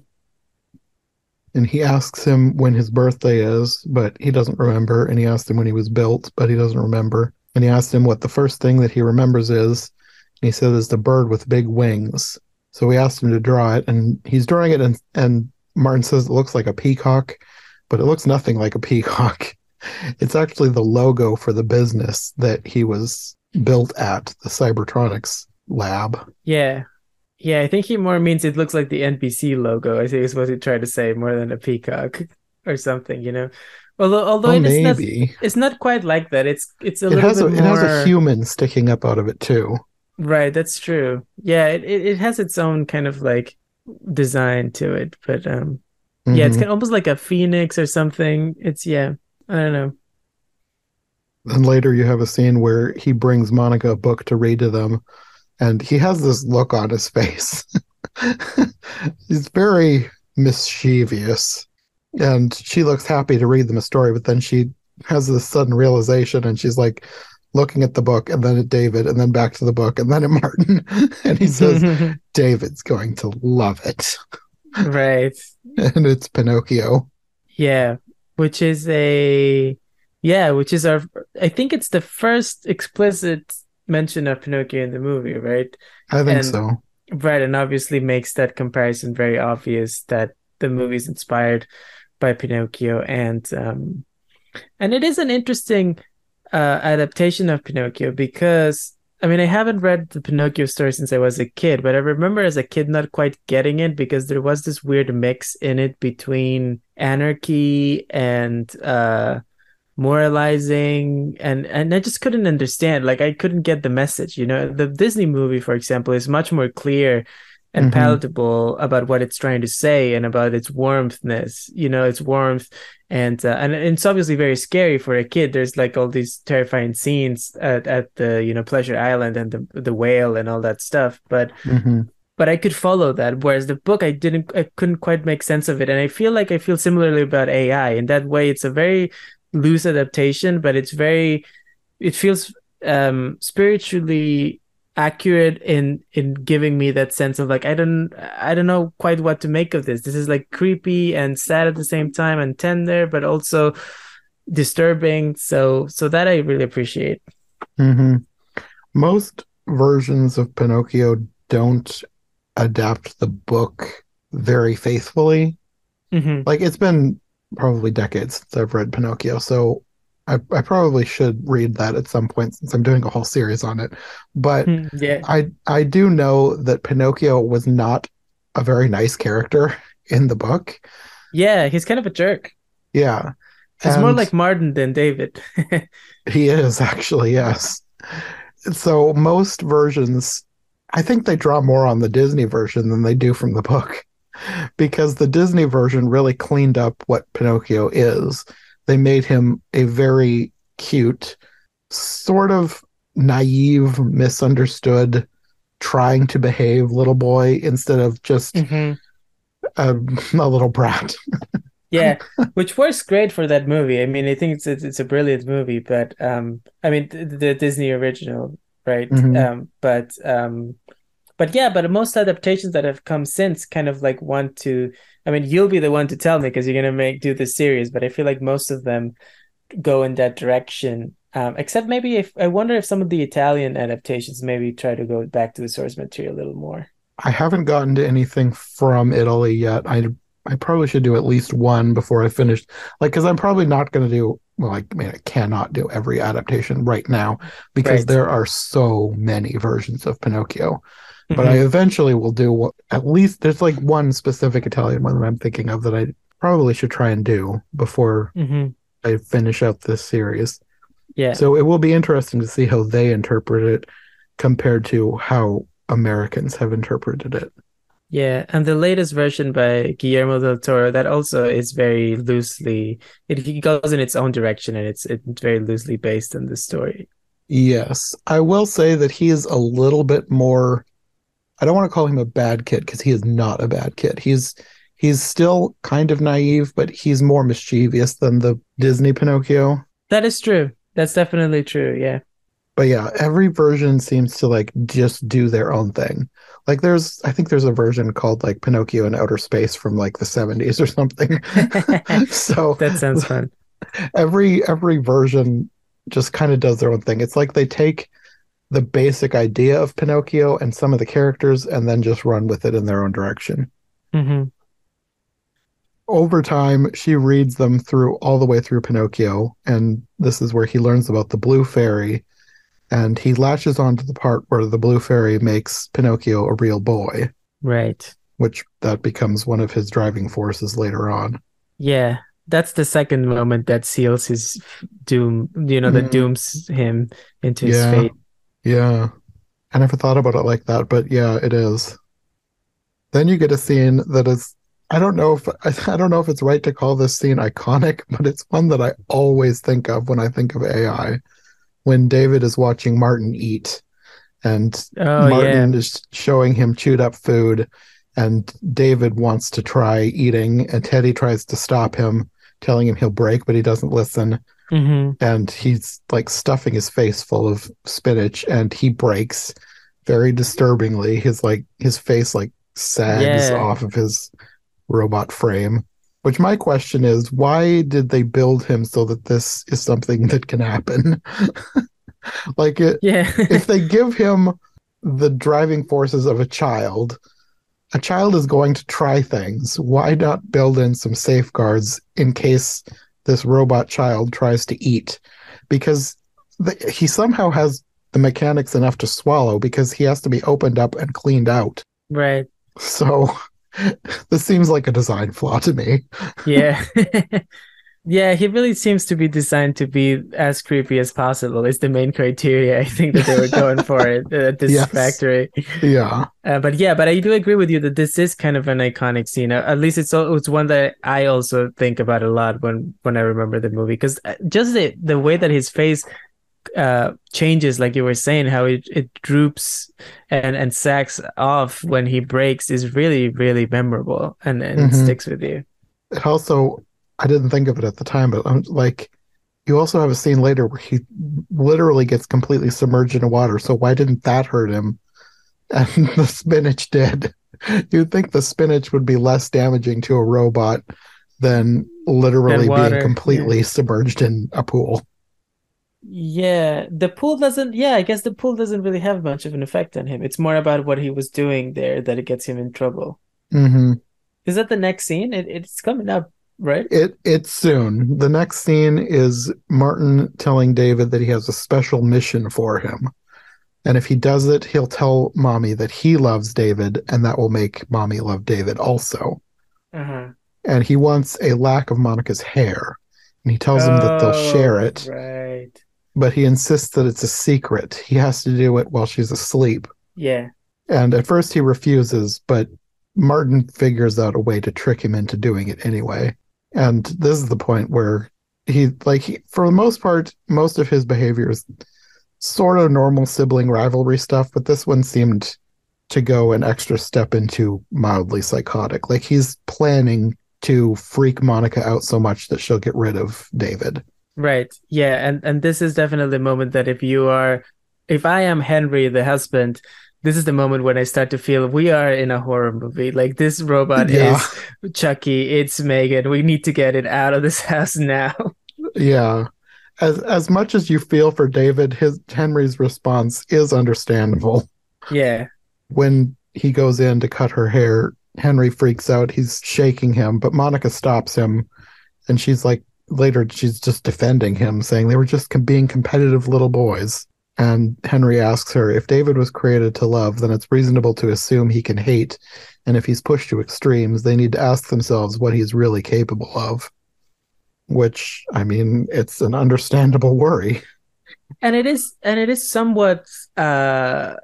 And he asks him when his birthday is, but he doesn't remember. And he asked him when he was built, but he doesn't remember. And he asked him what the first thing that he remembers is. He said it's the bird with big wings. So we asked him to draw it, and he's drawing it, and and Martin says it looks like a peacock, but it looks nothing like a peacock. It's actually the logo for the business that he was built at, the Cybertronics lab. Yeah, yeah. I think he more means it looks like the NBC logo. I think is what he tried to say, more than a peacock or something. You know, although although Oh, it is not, maybe. it's not quite like that. It's it's a It little has a, bit it has a human sticking up out of it too. Right, that's true. Yeah, it, it, it has its own kind of like design to it, but um yeah, it's Mhm. kind of almost like a phoenix or something. It's yeah, I don't know. And later you have a scene where he brings Monica a book to read to them, and he has this look on his face. He's very mischievous. And she looks happy to read them a story, but then she has this sudden realization and she's like looking at the book and then at David and then back to the book and then at Martin. and he says, David's going to love it. Right. And it's Pinocchio. Yeah, which is a yeah, which is our I think it's the first explicit mention of Pinocchio in the movie, right? I think And- so. Right, and obviously makes that comparison very obvious that the movie is inspired by Pinocchio, and um, and it is an interesting uh, adaptation of Pinocchio because I mean I haven't read the Pinocchio story since I was a kid, but I remember as a kid not quite getting it because there was this weird mix in it between anarchy and uh, moralizing and and I just couldn't understand. Like I couldn't get the message you know? The Disney movie for example is much more clear and Mhm. palatable about what it's trying to say and about its warmthness you know its warmth and uh, and it's obviously very scary for a kid there's like all these terrifying scenes at, at the you know pleasure island and the the whale and all that stuff but hmm but I could follow that. Whereas the book, I didn't, I couldn't quite make sense of it. And I feel like I feel similarly about AI. In that way, it's a very loose adaptation, but it's very, it feels um spiritually accurate in in giving me that sense of like I don't I don't know quite what to make of this. This is like creepy and sad at the same time and tender, but also disturbing. So so that I really appreciate. Mm-hmm. Most versions of Pinocchio don't adapt the book very faithfully. hmm Like it's been probably decades since I've read Pinocchio, so I, I probably should read that at some point since I'm doing a whole series on it. But hmm, Yeah. I I do know that Pinocchio was not a very nice character in the book. Yeah, he's kind of a jerk. Yeah. He's more like Martin than David. He is actually, yes. So most versions, I think they draw more on the Disney version than they do from the book. Because the Disney version really cleaned up what Pinocchio is. They made him a very cute, sort of naive, misunderstood, trying to behave little boy instead of just Mhm. a, a little brat. Yeah, which works great for that movie. I mean, I think it's it's, a brilliant movie, but um, I mean the, the Disney original, right? Mhm. Um, but um, but yeah, but most adaptations that have come since kind of like want to. I mean, you'll be the one to tell me because you're gonna make do the series, but I feel like most of them go in that direction. Um, except maybe if I wonder if some of the Italian adaptations maybe try to go back to the source material a little more. I haven't gotten to anything from Italy yet. I I probably should do at least one before I finish. Like, because I'm probably not going to do. Well, I mean, I cannot do every adaptation right now because Right. there are so many versions of Pinocchio. But Mhm. I eventually will do what, at least. There's like one specific Italian one that I'm thinking of that I probably should try and do before Mhm. I finish out this series. Yeah. So it will be interesting to see how they interpret it compared to how Americans have interpreted it. Yeah, and the latest version by Guillermo del Toro that also is very loosely it, it goes in its own direction and it's it's very loosely based on the story. Yes, I will say that he is a little bit more. I don't want to call him a bad kid because he is not a bad kid. He's he's still kind of naive, but he's more mischievous than the Disney Pinocchio. That is true. That's definitely true. Yeah. But yeah, every version seems to like just do their own thing. Like there's, I think there's a version called like Pinocchio in Outer Space from like the 70s or something. so That sounds fun. every every version just kind of does their own thing. It's like they take the basic idea of Pinocchio and some of the characters and then just run with it in their own direction. hmm Over time, she reads them through all the way through Pinocchio, and this is where he learns about the blue fairy and he latches on to the part where the blue fairy makes Pinocchio a real boy, Right. which that becomes one of his driving forces later on. Yeah. That's the second moment that seals his doom, you know, that Mhm. dooms him into his Yeah. fate. Yeah. I never thought about it like that, but yeah, it is. Then you get a scene that is I don't know if I don't know if it's right to call this scene iconic, but it's one that I always think of when I think of AI. When David is watching Martin eat and Oh Martin yeah. is showing him chewed up food and David wants to try eating and Teddy tries to stop him, telling him he'll break, but he doesn't listen hmm and he's like stuffing his face full of spinach and he breaks very disturbingly his like his face like sags Yeah. off of his robot frame which my question is why did they build him so that this is something that can happen like it, Yeah. if they give him the driving forces of a child a child is going to try things why not build in some safeguards in case this robot child tries to eat because the, he somehow has the mechanics enough to swallow because he has to be opened up and cleaned out Right. so this seems like a design flaw to me Yeah. Yeah, he really seems to be designed to be as creepy as possible. Is the main criteria I think that they were going for it at this Yes. factory. yeah Uh, but yeah, but I do agree with you that this is kind of an iconic scene. Uh, At least it's it's one that I also think about a lot when when I remember the movie because just the the way that his face uh changes, like you were saying, how it it droops and and sags off when he breaks is really really memorable and and it Mhm. sticks with you. it also i didn't think of it at the time but i'm like you also have a scene later where he literally gets completely submerged in water so why didn't that hurt him and the spinach did you'd think the spinach would be less damaging to a robot than literally being completely submerged in a pool Yeah, the pool doesn't, yeah, I guess the pool doesn't really have much of an effect on him. It's more about what he was doing there that it gets him in trouble. hmm Is that the next scene? It, it's coming up, right? It it's soon. The next scene is Martin telling David that he has a special mission for him. And if he does it, he'll tell mommy that he loves David, and that will make mommy love David also. Uh-huh. And he wants a lack of Monica's hair. And he tells him that they'll share Oh, it, Right. but he insists that it's a secret. He has to do it while she's asleep. Yeah. And at first he refuses, but Martin figures out a way to trick him into doing it anyway. And this is the point where he, like, he, for the most part, most of his behavior is sort of normal sibling rivalry stuff, but this one seemed to go an extra step into mildly psychotic. Like he's planning to freak Monica out so much that she'll get rid of David. Right. Yeah, and and this is definitely the moment that if you are if I am Henry the husband, this is the moment when I start to feel we are in a horror movie. Like this robot Yeah. is Chucky, it's Megan. We need to get it out of this house now. Yeah. As as much as you feel for David, his Henry's response is understandable. yeah. when he goes in to cut her hair, Henry freaks out. He's shaking him, but Monica stops him. And she's like, later, she's just defending him, saying they were just being competitive little boys. And Henry asks her, if David was created to love, then it's reasonable to assume he can hate. And if he's pushed to extremes, they need to ask themselves what he's really capable of. Which, I mean, it's an understandable worry. And it is and it is somewhat uh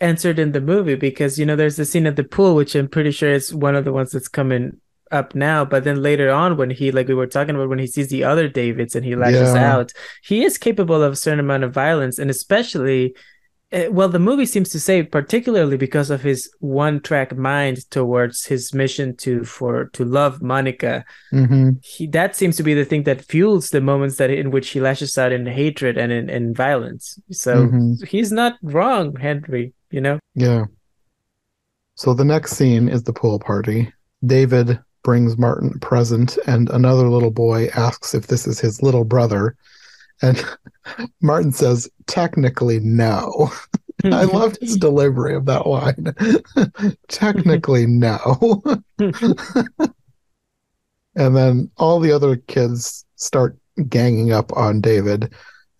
answered in the movie because you know there's the scene at the pool which I'm pretty sure is one of the ones that's coming up now but then later on when he like we were talking about when he sees the other Davids and he lashes Yeah. out he is capable of a certain amount of violence and especially eh, well the movie seems to say particularly because of his one track mind towards his mission to for to love Monica hmm he that seems to be the thing that fuels the moments that in which he lashes out in hatred and in, in violence so Mhm. he's not wrong henry you know Yeah. So the next scene is the pool party. David brings Martin a present, and another little boy asks if this is his little brother. And Martin says, technically, no. I loved his delivery of that line. technically, no. and then all the other kids start ganging up on David.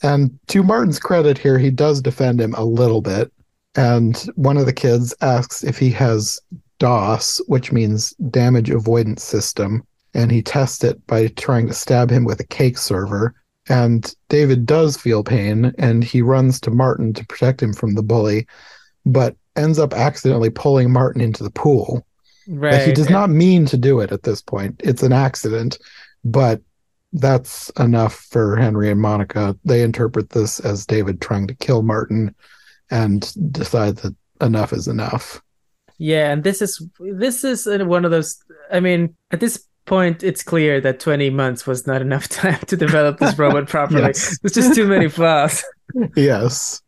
And to Martin's credit here, he does defend him a little bit. And one of the kids asks if he has DOS, which means damage avoidance system. And he tests it by trying to stab him with a cake server. And David does feel pain and he runs to Martin to protect him from the bully, but ends up accidentally pulling Martin into the pool. right Like, he does not mean to do it at this point. It's an accident, but that's enough for Henry and Monica. They interpret this as David trying to kill Martin and decide that enough is enough. Yeah and this is this is one of those i mean at this point it's clear that 20 months was not enough time to develop this robot properly Yes. there's just too many flaws Yes.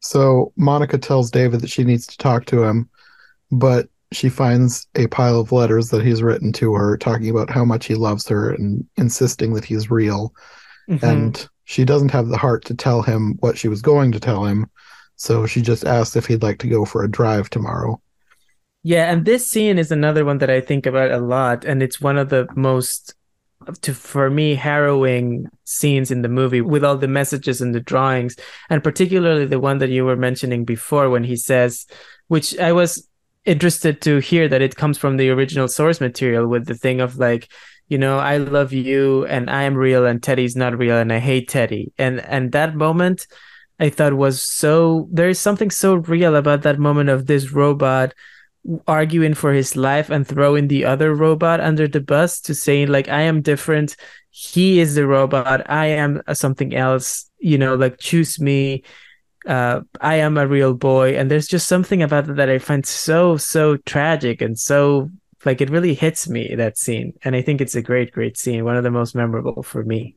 So Monica tells David that she needs to talk to him, but she finds a pile of letters that he's written to her talking about how much he loves her and insisting that he's real. Mhm. and she doesn't have the heart to tell him what she was going to tell him so she just asked if he'd like to go for a drive tomorrow Yeah, and this scene is another one that I think about a lot, and it's one of the most, to for me, harrowing scenes in the movie with all the messages and the drawings, and particularly the one that you were mentioning before when he says, which I was interested to hear that it comes from the original source material with the thing of like, you know, I love you and I am real and Teddy's not real and I hate Teddy, and and that moment. I thought was so there is something so real about that moment of this robot arguing for his life and throwing the other robot under the bus to saying like I am different. He is the robot. I am something else. You know like choose me. Uh I am a real boy. And there's just something about it that I find so so tragic and so like it really hits me that scene. And I think it's a great great scene one of the most memorable for me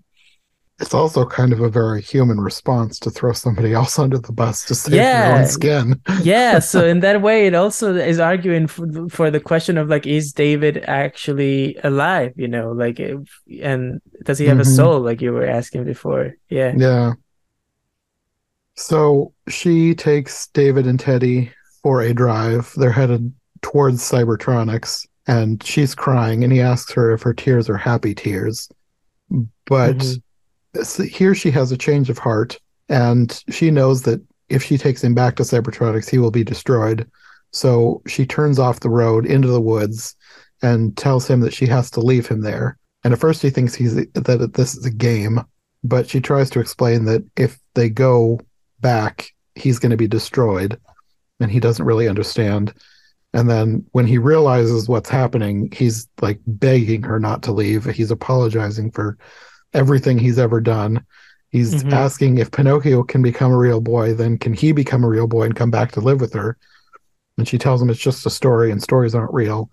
It's also kind of a very human response to throw somebody else under the bus to save your Yeah. own skin. yeah so in that way it also is arguing for, for the question of like is david actually alive you know like and does he have a Mhm. soul like you were asking before yeah Yeah. So she takes David and Teddy for a drive. They're headed towards Cybertronics, and she's crying, and he asks her if her tears are happy tears. But Mhm. Here she has a change of heart, and she knows that if she takes him back to Cybertronics, he will be destroyed. So she turns off the road into the woods and tells him that she has to leave him there. And at first he thinks he's that this is a game, but she tries to explain that if they go back, he's going to be destroyed, and he doesn't really understand. And then when he realizes what's happening, he's like begging her not to leave. He's apologizing for everything he's ever done. He's Mhm. asking if Pinocchio can become a real boy, then can he become a real boy and come back to live with her? And she tells him it's just a story and stories aren't real.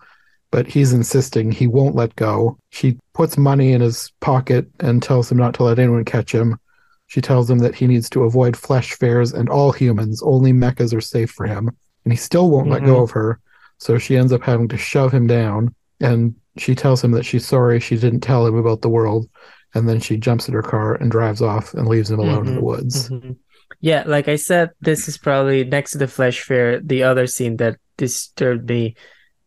But he's insisting he won't let go. She puts money in his pocket and tells him not to let anyone catch him. She tells him that he needs to avoid flesh fairs and all humans. Only mechas are safe for him. And he still won't let go Mhm. of her. So she ends up having to shove him down. And she tells him that she's sorry she didn't tell him about the world. And then she jumps in her car and drives off and leaves him alone in the Mhm. woods. Mhm. Yeah, like I said, this is probably next to the flesh fair, the other scene that disturbed me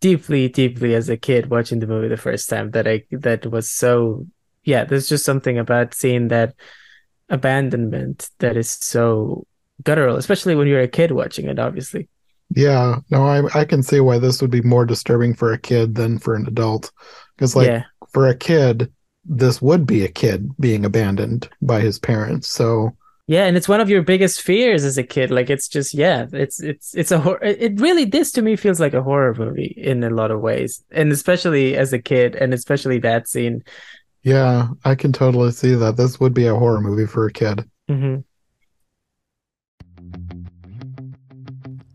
deeply, deeply as a kid watching the movie the first time. That I that was so yeah. There's just something about seeing that abandonment that is so guttural, especially when you're a kid watching it. Obviously, Yeah, no, I I can see why this would be more disturbing for a kid than for an adult. Because like yeah, for a kid, this would be a kid being abandoned by his parents. So yeah, and it's one of your biggest fears as a kid. Like it's just yeah, it's it's it's a hor- it it really this to me feels like a horror movie in a lot of ways, and especially as a kid, and especially that scene. yeah, I can totally see that. This would be a horror movie for a kid. Mm-hmm.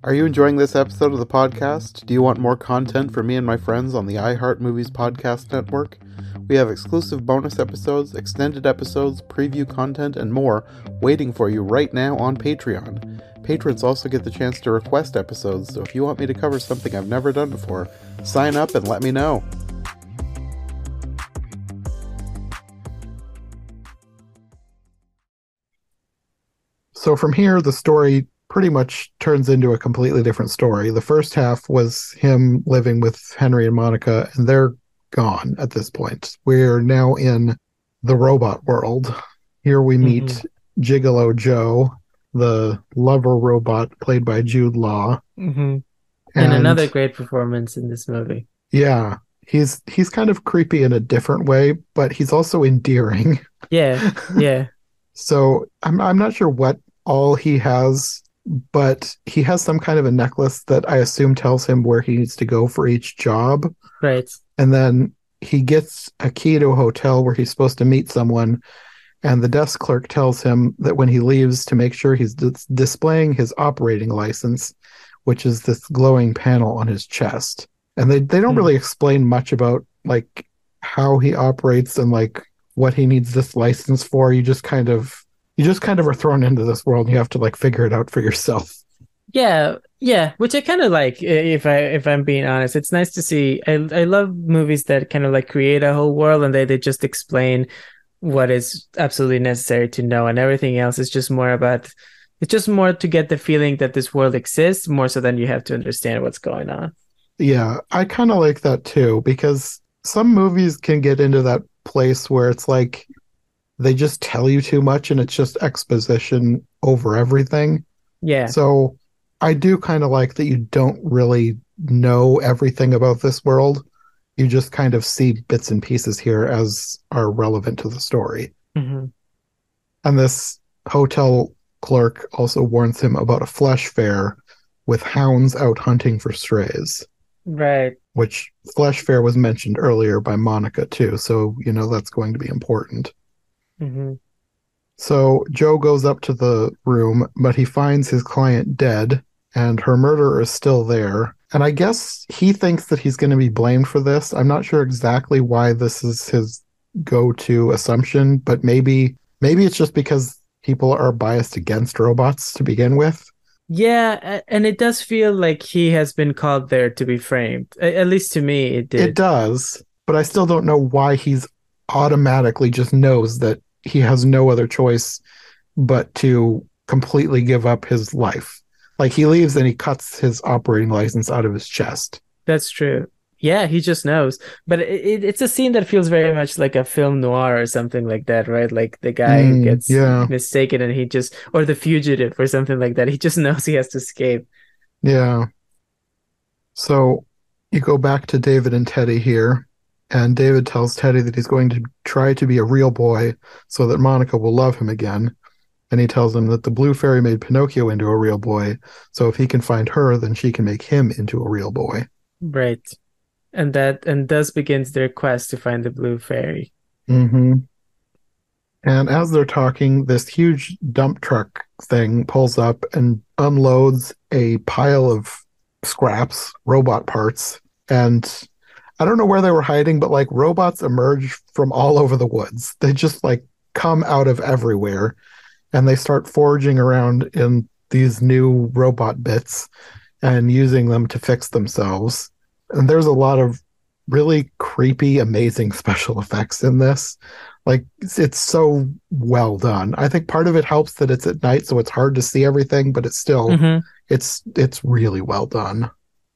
Are you enjoying this episode of the podcast? Do you want more content from me and my friends on the iHeart Movies Podcast Network? We have exclusive bonus episodes, extended episodes, preview content, and more waiting for you right now on Patreon. Patrons also get the chance to request episodes, so if you want me to cover something I've never done before, sign up and let me know. So from here, the story pretty much turns into a completely different story. The first half was him living with Henry and Monica, and they're gone at this point. We're now in the robot world. Here we meet Mhm. Gigolo Joe, the lover robot played by Jude Law. hmm And, another great performance in this movie. Yeah. He's he's kind of creepy in a different way, but he's also endearing. Yeah, yeah. So I'm I'm not sure what all he has, but he has some kind of a necklace that I assume tells him where he needs to go for each job. Right. And then he gets a key to a hotel where he's supposed to meet someone. And the desk clerk tells him that when he leaves, to make sure he's dis- displaying his operating license, which is this glowing panel on his chest. And they, they don't Hmm. really explain much about like how he operates and like what he needs this license for. You just kind of you just kind of are thrown into this world and you have to like figure it out for yourself. Yeah, yeah, which I kind of like if I if I'm being honest. It's nice to see. I I love movies that kind of like create a whole world and they they just explain what is absolutely necessary to know and everything else is just more about it's just more to get the feeling that this world exists more so than you have to understand what's going on. Yeah, I kind of like that too because some movies can get into that place where it's like they just tell you too much and it's just exposition over everything. Yeah. So I do kind of like that you don't really know everything about this world. You just kind of see bits and pieces here as are relevant to the story. hmm And this hotel clerk also warns him about a flesh fair with hounds out hunting for strays. Right. which Flesh Fair was mentioned earlier by Monica too, so you know that's going to be important. hmm So Joe goes up to the room, but he finds his client dead, and her murderer is still there. And I guess he thinks that he's going to be blamed for this. I'm not sure exactly why this is his go to assumption, but maybe Maybe it's just because people are biased against robots to begin with. Yeah, and it does feel like he has been called there to be framed. At least to me, it did. It does, but I still don't know why he's automatically just knows that he has no other choice but to completely give up his life. Like he leaves and he cuts his operating license out of his chest. That's true. Yeah, he just knows. But it, it, it's a scene that feels very much like a film noir or something like that, right? Like the guy Mm, gets yeah. mistaken and he just, or the fugitive or something like that. He just knows he has to escape. Yeah. So you go back to David and Teddy here, and David tells Teddy that he's going to try to be a real boy so that Monica will love him again. And he tells him that the blue fairy made Pinocchio into a real boy, so if he can find her, then she can make him into a real boy. Right. And that, and thus begins their quest to find the blue fairy. Mm-hmm. And as they're talking, this huge dump truck thing pulls up and unloads a pile of scraps, robot parts. And I don't know where they were hiding, but like robots emerge from all over the woods. They just like come out of everywhere and they start foraging around in these new robot bits and using them to fix themselves. And there's a lot of really creepy, amazing special effects in this. Like it's, so well done. I think part of it helps that it's at night, so it's hard to see everything, but it's still Mhm. it's it's really well done.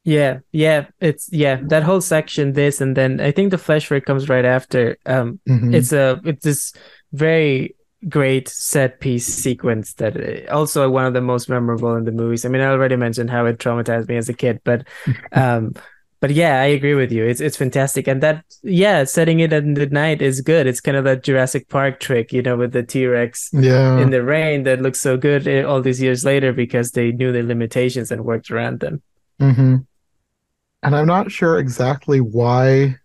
Yeah, yeah, it's yeah, that whole section, this, and then I think the flesh fair comes right after. Um, Mhm. it's a it's this very great set piece sequence that uh, also one of the most memorable in the movies. I mean, I already mentioned how it traumatized me as a kid, but um but yeah, I agree with you. It's it's fantastic. And that yeah, setting it at the night is good. It's kind of that Jurassic Park trick, you know, with the T-Rex yeah. in the rain that looks so good uh, all these years later because they knew the limitations and worked around them. hmm And I'm not sure exactly why.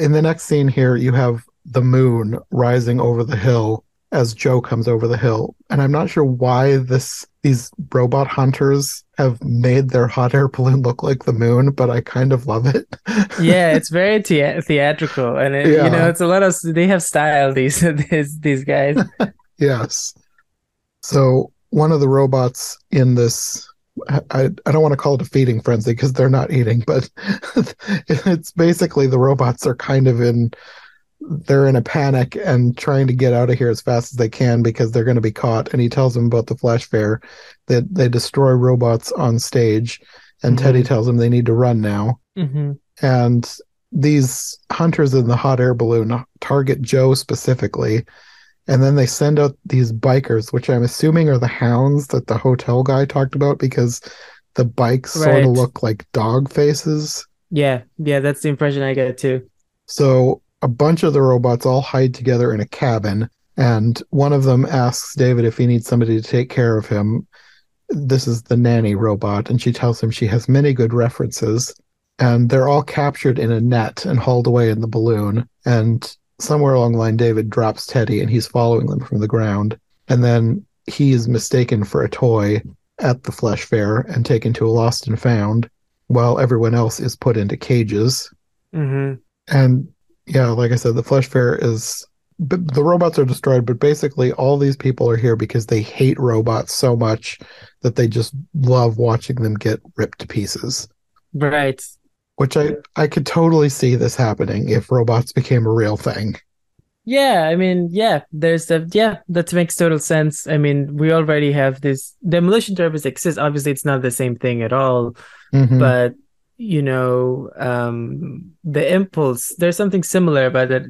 In the next scene here, you have the moon rising over the hill as Joe comes over the hill, and I'm not sure why this these robot hunters have made their hot air balloon look like the moon, but I kind of love it. yeah, it's very thea- theatrical, and it, you know, it's a lot of they have style. These these these guys. Yes. So one of the robots in this, I, I I don't want to call it a feeding frenzy because they're not eating, but it's basically the robots are kind of in, they're in a panic and trying to get out of here as fast as they can because they're going to be caught. And he tells them about the flesh fair that they destroy robots on stage, and Mhm. Teddy tells them they need to run now hmm and these hunters in the hot air balloon target Joe specifically. And then they send out these bikers, which I'm assuming are the hounds that the hotel guy talked about because the bikes sort of look like dog faces. Yeah, yeah, that's the impression I get too. So a bunch of the robots all hide together in a cabin, and one of them asks David if he needs somebody to take care of him. This is the nanny robot, and she tells him she has many good references. And they're all captured in a net and hauled away in the balloon. And somewhere along the line, David drops Teddy and he's following them from the ground. And then he is mistaken for a toy at the flesh fair and taken to a lost and found, while everyone else is put into cages. hmm And yeah, like I said, the flesh fair is the robots are destroyed, but basically all these people are here because they hate robots so much that they just love watching them get ripped to pieces. Right. Which I I could totally see this happening if robots became a real thing. Yeah, I mean, yeah, there's a yeah, that makes total sense. I mean, we already have this demolition derbies exist. Obviously, it's not the same thing at all, Mhm. but you know, um, the impulse, there's something similar about that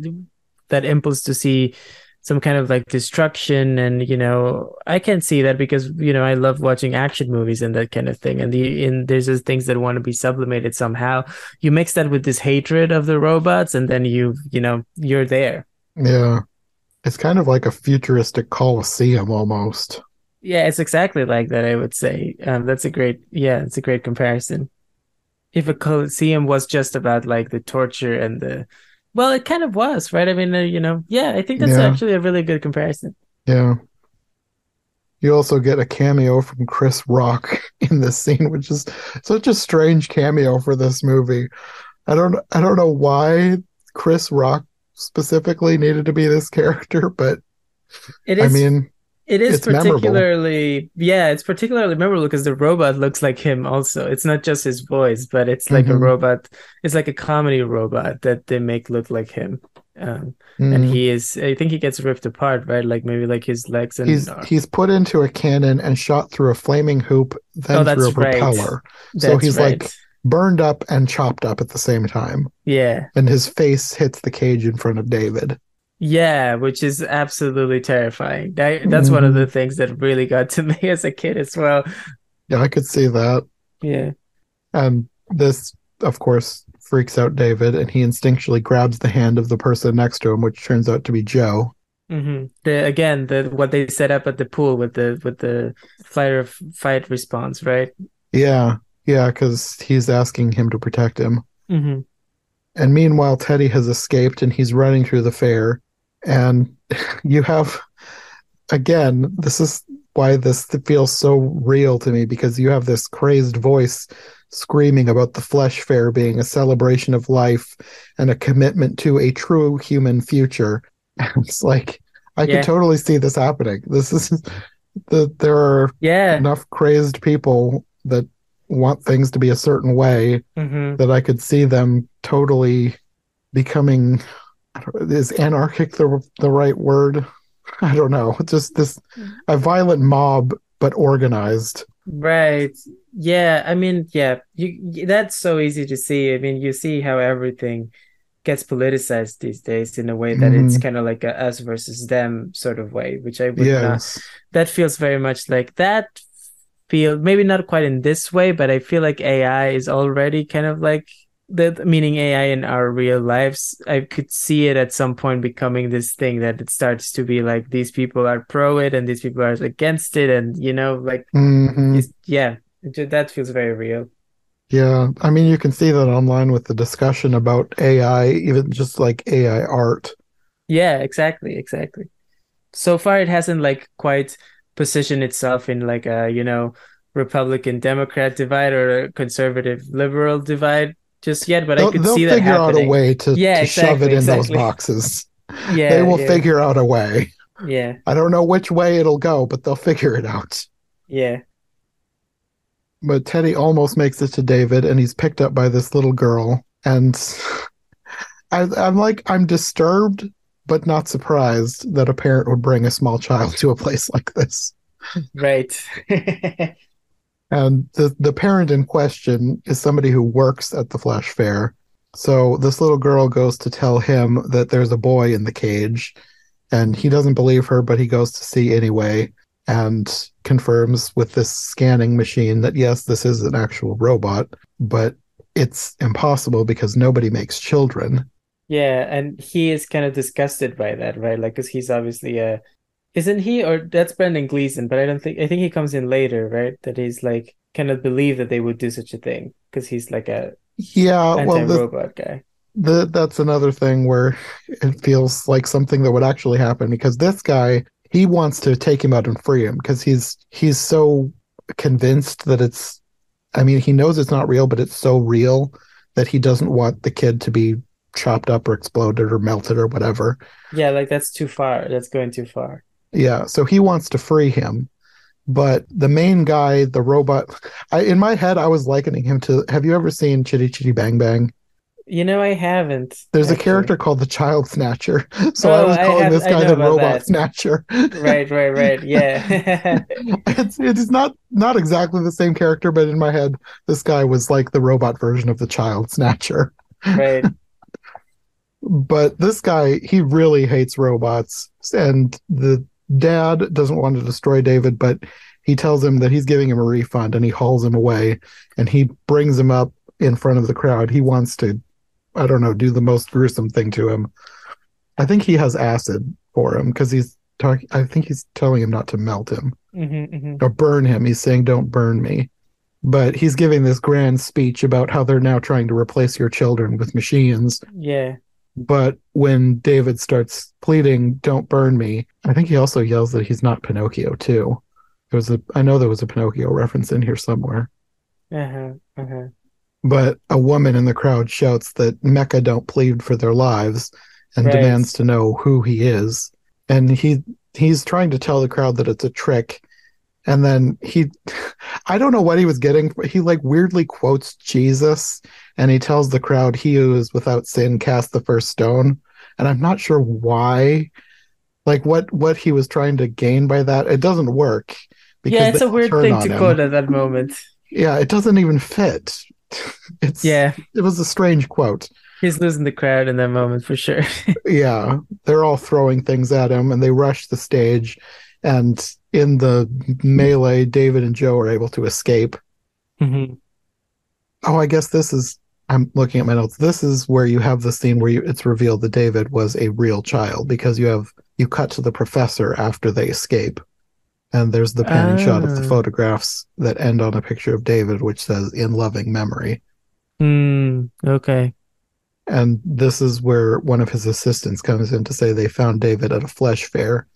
that impulse to see some kind of like destruction and you know i can see that because you know i love watching action movies and that kind of thing. And the and there's just things that want to be sublimated somehow. You mix that with this hatred of the robots and then you you know you're there. Yeah. It's kind of like a futuristic coliseum almost. yeah it's exactly like that i would say. Um that's a great yeah it's a great comparison if a coliseum was just about like the torture and the well it kind of was right i mean uh, you know yeah i think that's Yeah. actually a really good comparison Yeah. You also get a cameo from Chris Rock in this scene, which is such a strange cameo for this movie. I don't I don't know why Chris Rock specifically needed to be this character, but It I mean, it is it's memorable. particularly. Yeah, it's particularly memorable because the robot looks like him. Also, it's not just his voice, but it's like a Mhm. robot. It's like a comedy robot that they make look like him. Um, and mm, he is. I think he gets ripped apart, right? Like maybe like his legs and. he's he's put into a cannon and shot through a flaming hoop, then Oh, through a right. propeller. so he's right. like- Burned up and chopped up at the same time. Yeah. And his face hits the cage in front of David. Yeah, which is absolutely terrifying. That, that's one of Mm-hmm. the things that really got to me as a kid as well. Yeah, I could see that. Yeah. And this, of course, freaks out David, and he instinctually grabs the hand of the person next to him, which turns out to be Joe. hmm The again, the what they set up at the pool with the with the fight or fight response, right? Yeah, yeah, because he's asking him to protect him. hmm And meanwhile, Teddy has escaped and he's running through the fair. And you have, again, this is why this feels so real to me because you have this crazed voice screaming about the flesh fair being a celebration of life and a commitment to a true human future. And it's like, I Yeah. could totally see this happening. This is that there are Yeah. enough crazed people that want things to be a certain way hmm that I could see them totally becoming is anarchic the the right word? I don't know. Just this a violent mob but organized. Right. Yeah. I mean, yeah, you that's so easy to see. I mean, you see how everything gets politicized these days in a way that it's Mhm. kind of like a us versus them sort of way, which I would not that feels very much like that feel maybe not quite in this way, but I feel like AI is already kind of like the meaning AI in our real lives. I could see it at some point becoming this thing that it starts to be like these people are pro it and these people are against it, and you know, like Mhm. yeah, that feels very real. Yeah. I mean you can see that online with the discussion about AI, even just like AI art. Yeah, exactly, exactly. So far, it hasn't like quite positioned itself in like a, you know, Republican Democrat divide or a conservative liberal divide just yet, but I They'll, could they'll see that figure out a way to, Yeah, to shove it exactly, in those boxes. Yeah, they will yeah, figure out a way. yeah, I don't know which way it'll go, but they'll figure it out. yeah, But Teddy almost makes it to David, and he's picked up by this little girl. And I, I'm like, I'm disturbed, but not surprised that a parent would bring a small child to a place like this. right. And the, the parent in question is somebody who works at the Flesh Fair. So this little girl goes to tell him that there's a boy in the cage, and he doesn't believe her, but he goes to see anyway and confirms with this scanning machine that yes, this is an actual robot, but it's impossible because nobody makes children. Yeah, and he is kind of disgusted by that, right? Like, because he's obviously a, isn't he? Or that's Brendan Gleeson, but I don't think, I think he comes in later, right? That he's like, cannot believe that they would do such a thing because he's like a Yeah, well, the, guy. the, that's another thing where it feels like something that would actually happen because this guy he wants to take him out and free him because he's he's so convinced that it's i mean he knows it's not real but it's so real that he doesn't want the kid to be chopped up or exploded or melted or whatever Yeah, like that's too far. That's going too far. Yeah so he wants to free him but the main guy the robot i in my head i was likening him to have you ever seen chitty chitty bang bang You know, I haven't. There's a character called the Child Snatcher. So I Oh, was I calling have- this guy the Robot that. Snatcher. Right, right, right. Yeah. it's it's not not exactly the same character, but in my head, this guy was like the robot version of the Child Snatcher. Right. But this guy, he really hates robots, and the dad doesn't want to destroy David, but he tells him that he's giving him a refund, and he hauls him away, and he brings him up in front of the crowd. He wants to, I don't know, do the most gruesome thing to him. I think he has acid for him because he's talking. I think he's telling him not to melt him hmm hmm or burn him. He's saying, "Don't burn me." But he's giving this grand speech about how they're now trying to replace your children with machines. Yeah. But when David starts pleading, "Don't burn me," I think he also yells that he's not Pinocchio too. There was a, I know there was a Pinocchio reference in here somewhere. Uh-huh. Uh-huh. But a woman in the crowd shouts that Mecha don't plead for their lives and Right. demands to know who he is. And he he's trying to tell the crowd that it's a trick. And then he, I don't know what he was getting. He like weirdly quotes Jesus and he tells the crowd, He who is without sin cast the first stone. And I'm not sure why, like what what he was trying to gain by that. It doesn't work. yeah, it's a weird thing to quote at that moment. Yeah, it doesn't even fit. It's Yeah, it was a strange quote. he's losing the crowd in that moment for sure. Yeah, they're all throwing things at him and they rush the stage. And in the melee, David and Joe are able to escape. Mhm. Oh, I guess this is. I'm looking at my notes. This is where you have the scene where you, it's revealed that David was a real child because you have you cut to the professor after they escape, and there's the panning shot of the Ah. photographs that end on a picture of David, which says "in loving memory." Hmm. Okay. And this is where one of his assistants comes in to say they found David at a flesh fair,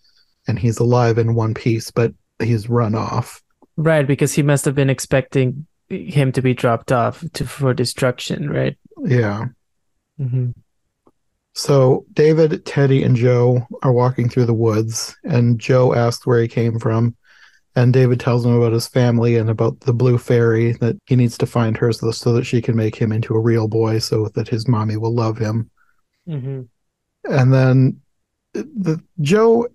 and he's alive in one piece, but he's run off. Right, because he must have been expecting him to be dropped off to for destruction, right? Yeah. hmm So David, Teddy, and Joe are walking through the woods, and Joe asks where he came from. And David tells him about his family and about the blue fairy that he needs to find her so, so that she can make him into a real boy so that his mommy will love him. hmm And then the Joe,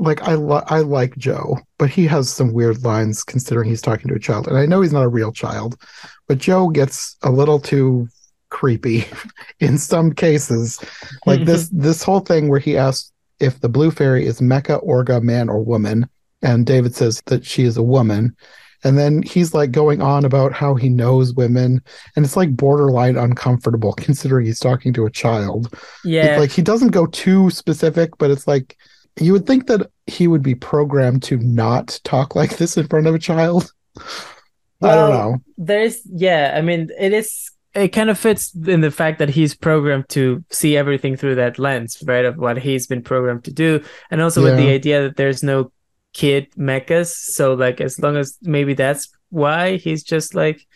like I li- I like Joe, but he has some weird lines considering he's talking to a child. And I know he's not a real child, but Joe gets a little too creepy in some cases. Like this mm-hmm. this whole thing where he asks if the blue fairy is Mecha, Orga, man, or woman, and David says that she is a woman. And then he's like going on about how he knows women, and it's like borderline uncomfortable considering he's talking to a child. Yeah. It's like he doesn't go too specific, but it's like you would think that he would be programmed to not talk like this in front of a child. I don't know. There's yeah, I mean it is it kind of fits in the fact that he's programmed to see everything through that lens, right? Of what he's been programmed to do. And also with the idea that there's no kid mechas. So like as long as maybe that's why he's just like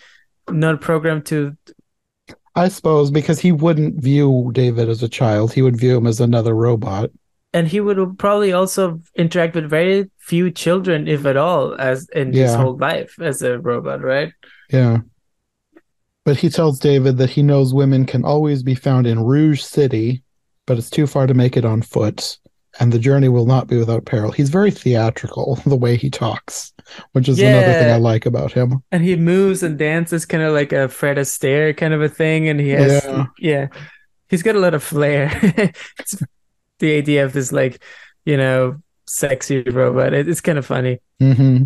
not programmed to I suppose because he wouldn't view David as a child, he would view him as another robot. And he would probably also interact with very few children, if at all, as in his whole life as a robot, right? Yeah. But he tells David that he knows women can always be found in Rouge City, but it's too far to make it on foot, and the journey will not be without peril. He's very theatrical the way he talks, which is another thing I like about him. And he moves and dances kind of like a Fred Astaire kind of a thing, and he has Yeah. yeah, he's got a lot of flair. it's the idea of this like, you know, sexy robot. It, it's kind of funny. hmm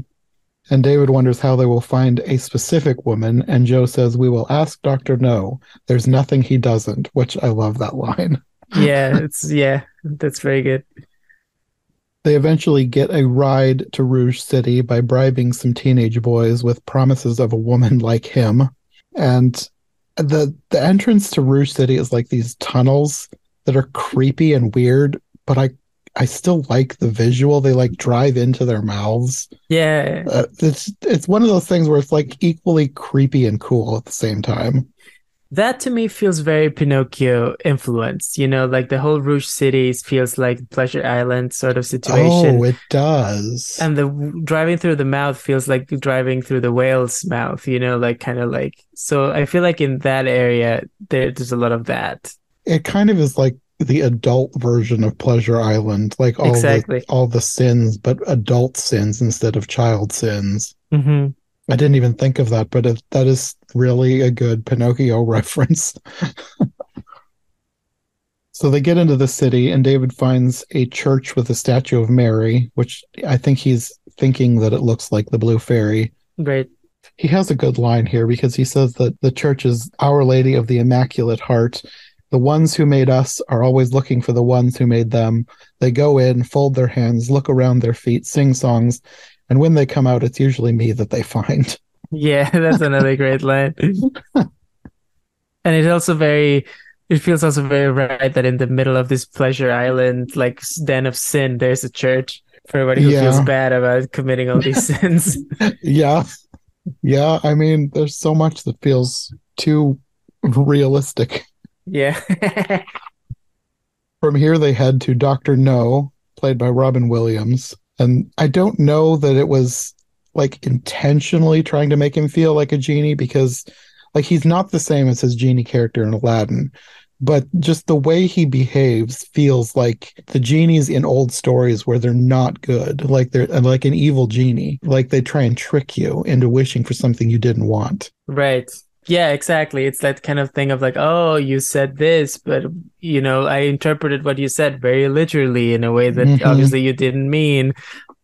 And David wonders how they will find a specific woman, and Joe says, We will ask Dr. Know. There's nothing he doesn't, which I love that line. Yeah, it's yeah, that's very good. They eventually get a ride to Rouge City by bribing some teenage boys with promises of a woman like him. And the the entrance to Rouge City is like these tunnels that are creepy and weird, but I I still like the visual. They like drive into their mouths. Yeah, Uh, it's it's one of those things where it's like equally creepy and cool at the same time. that to me feels very Pinocchio influenced. You know, like the whole Rouge Cities feels like Pleasure Island sort of situation. Oh, it does. and the driving through the mouth feels like driving through the whale's mouth, you know, like kind of like. So I feel like in that area, there, there's a lot of that. It kind of is like the adult version of Pleasure Island, like all Exactly. the all the sins, but adult sins instead of child sins. hmm I didn't even think of that, but it, that is really a good Pinocchio reference. so they get into the city, and David finds a church with a statue of Mary, which I think he's thinking that it looks like the Blue Fairy. Right. He has a good line here because he says that the church is Our Lady of the Immaculate Heart. The ones who made us are always looking for the ones who made them. They go in, fold their hands, look around their feet, sing songs, and when they come out, it's usually me that they find. Yeah, that's another great line. and it's also very. It feels also very right that in the middle of this pleasure island, like den of sin, there's a church for everybody who feels bad about committing all these sins. yeah. Yeah. I mean, there's so much that feels too realistic. Yeah. From here, they head to Dr. Know played by Robin Williams. And I don't know that it was like intentionally trying to make him feel like a genie because like he's not the same as his genie character in Aladdin. But just the way he behaves feels like the genies in old stories where they're not good, like they're like an evil genie, like they try and trick you into wishing for something you didn't want. Right. Yeah, exactly. It's that kind of thing of like, oh, you said this, but you know, I interpreted what you said very literally in a way that Mhm. obviously you didn't mean.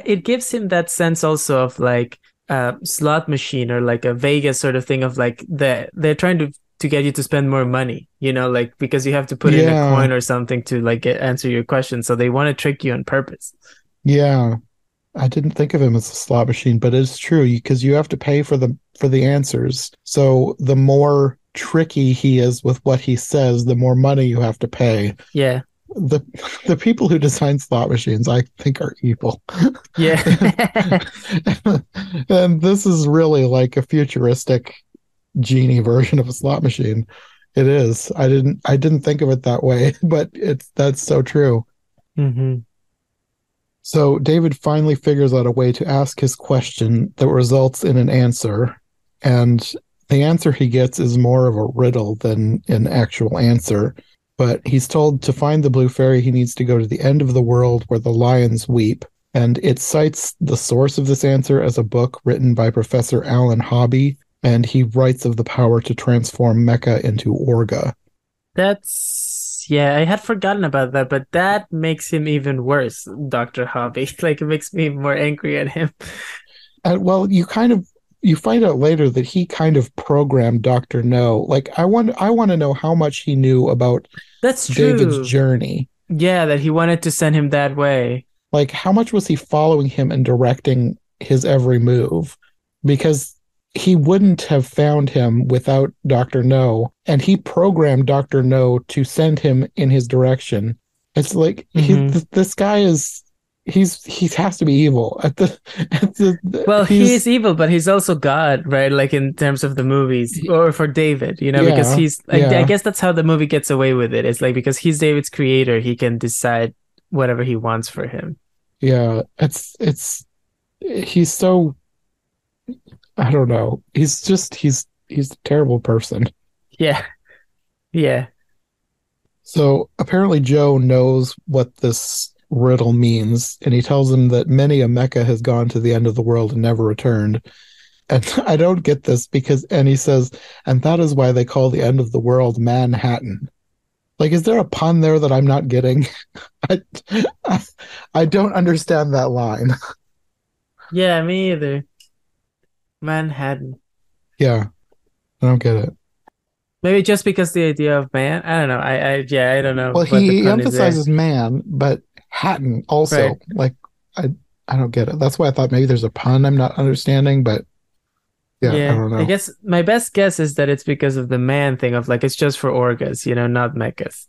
It gives him that sense also of like a slot machine or like a Vegas sort of thing of like the they're trying to to get you to spend more money, you know, like because you have to put in a coin or something to like get, answer your question. So they want to trick you on purpose. Yeah. I didn't think of him as a slot machine, but it's true because you have to pay for the for the answers. So the more tricky he is with what he says, the more money you have to pay. Yeah. The the people who design slot machines, I think, are evil. Yeah. and this is really like a futuristic genie version of a slot machine. It is. I didn't I didn't think of it that way, but it's that's so true. hmm So David finally figures out a way to ask his question that results in an answer, and the answer he gets is more of a riddle than an actual answer. But he's told to find the blue fairy, he needs to go to the end of the world where the lions weep. And it cites the source of this answer as a book written by Professor Alan Hobby, and he writes of the power to transform Mecha into Orga. That's yeah, I had forgotten about that, but that makes him even worse, Dr. Hobby. Like it makes me more angry at him. And well, you kind of you find out later that he kind of programmed Doctor Know. Like I want I want to know how much he knew about That's true. David's journey. Yeah, that he wanted to send him that way. Like how much was he following him and directing his every move? Because he wouldn't have found him without Doctor Know, and he programmed Doctor Know to send him in his direction. It's like he, Mhm. th- this guy is he's he has to be evil at the, at the Well, he he's- is evil, but he's also God, right? Like in terms of the movies, or for David, you know, because Yeah, he's. I, yeah. I guess that's how the movie gets away with it. It's like because he's David's creator, he can decide whatever he wants for him. Yeah, it's it's he's so I don't know. He's just he's he's a terrible person. Yeah, yeah. So apparently Joe knows what this riddle means, and he tells him that many a Mecha has gone to the end of the world and never returned. And I don't get this because and he says, and that is why they call the end of the world Manhattan. Like, is there a pun there that I'm not getting? I, I, I don't understand that line. Yeah, me either. Manhattan. Yeah, I don't get it. Maybe just because the idea of man. I don't know. I, I yeah, I don't know. Well, he pun is there. emphasizes man, but Hatton also Right. like I I don't get it. That's why I thought maybe there's a pun I'm not understanding, but yeah, I don't know. I guess my best guess is that it's because of the man thing of like it's just for orgas, you know, not mechas.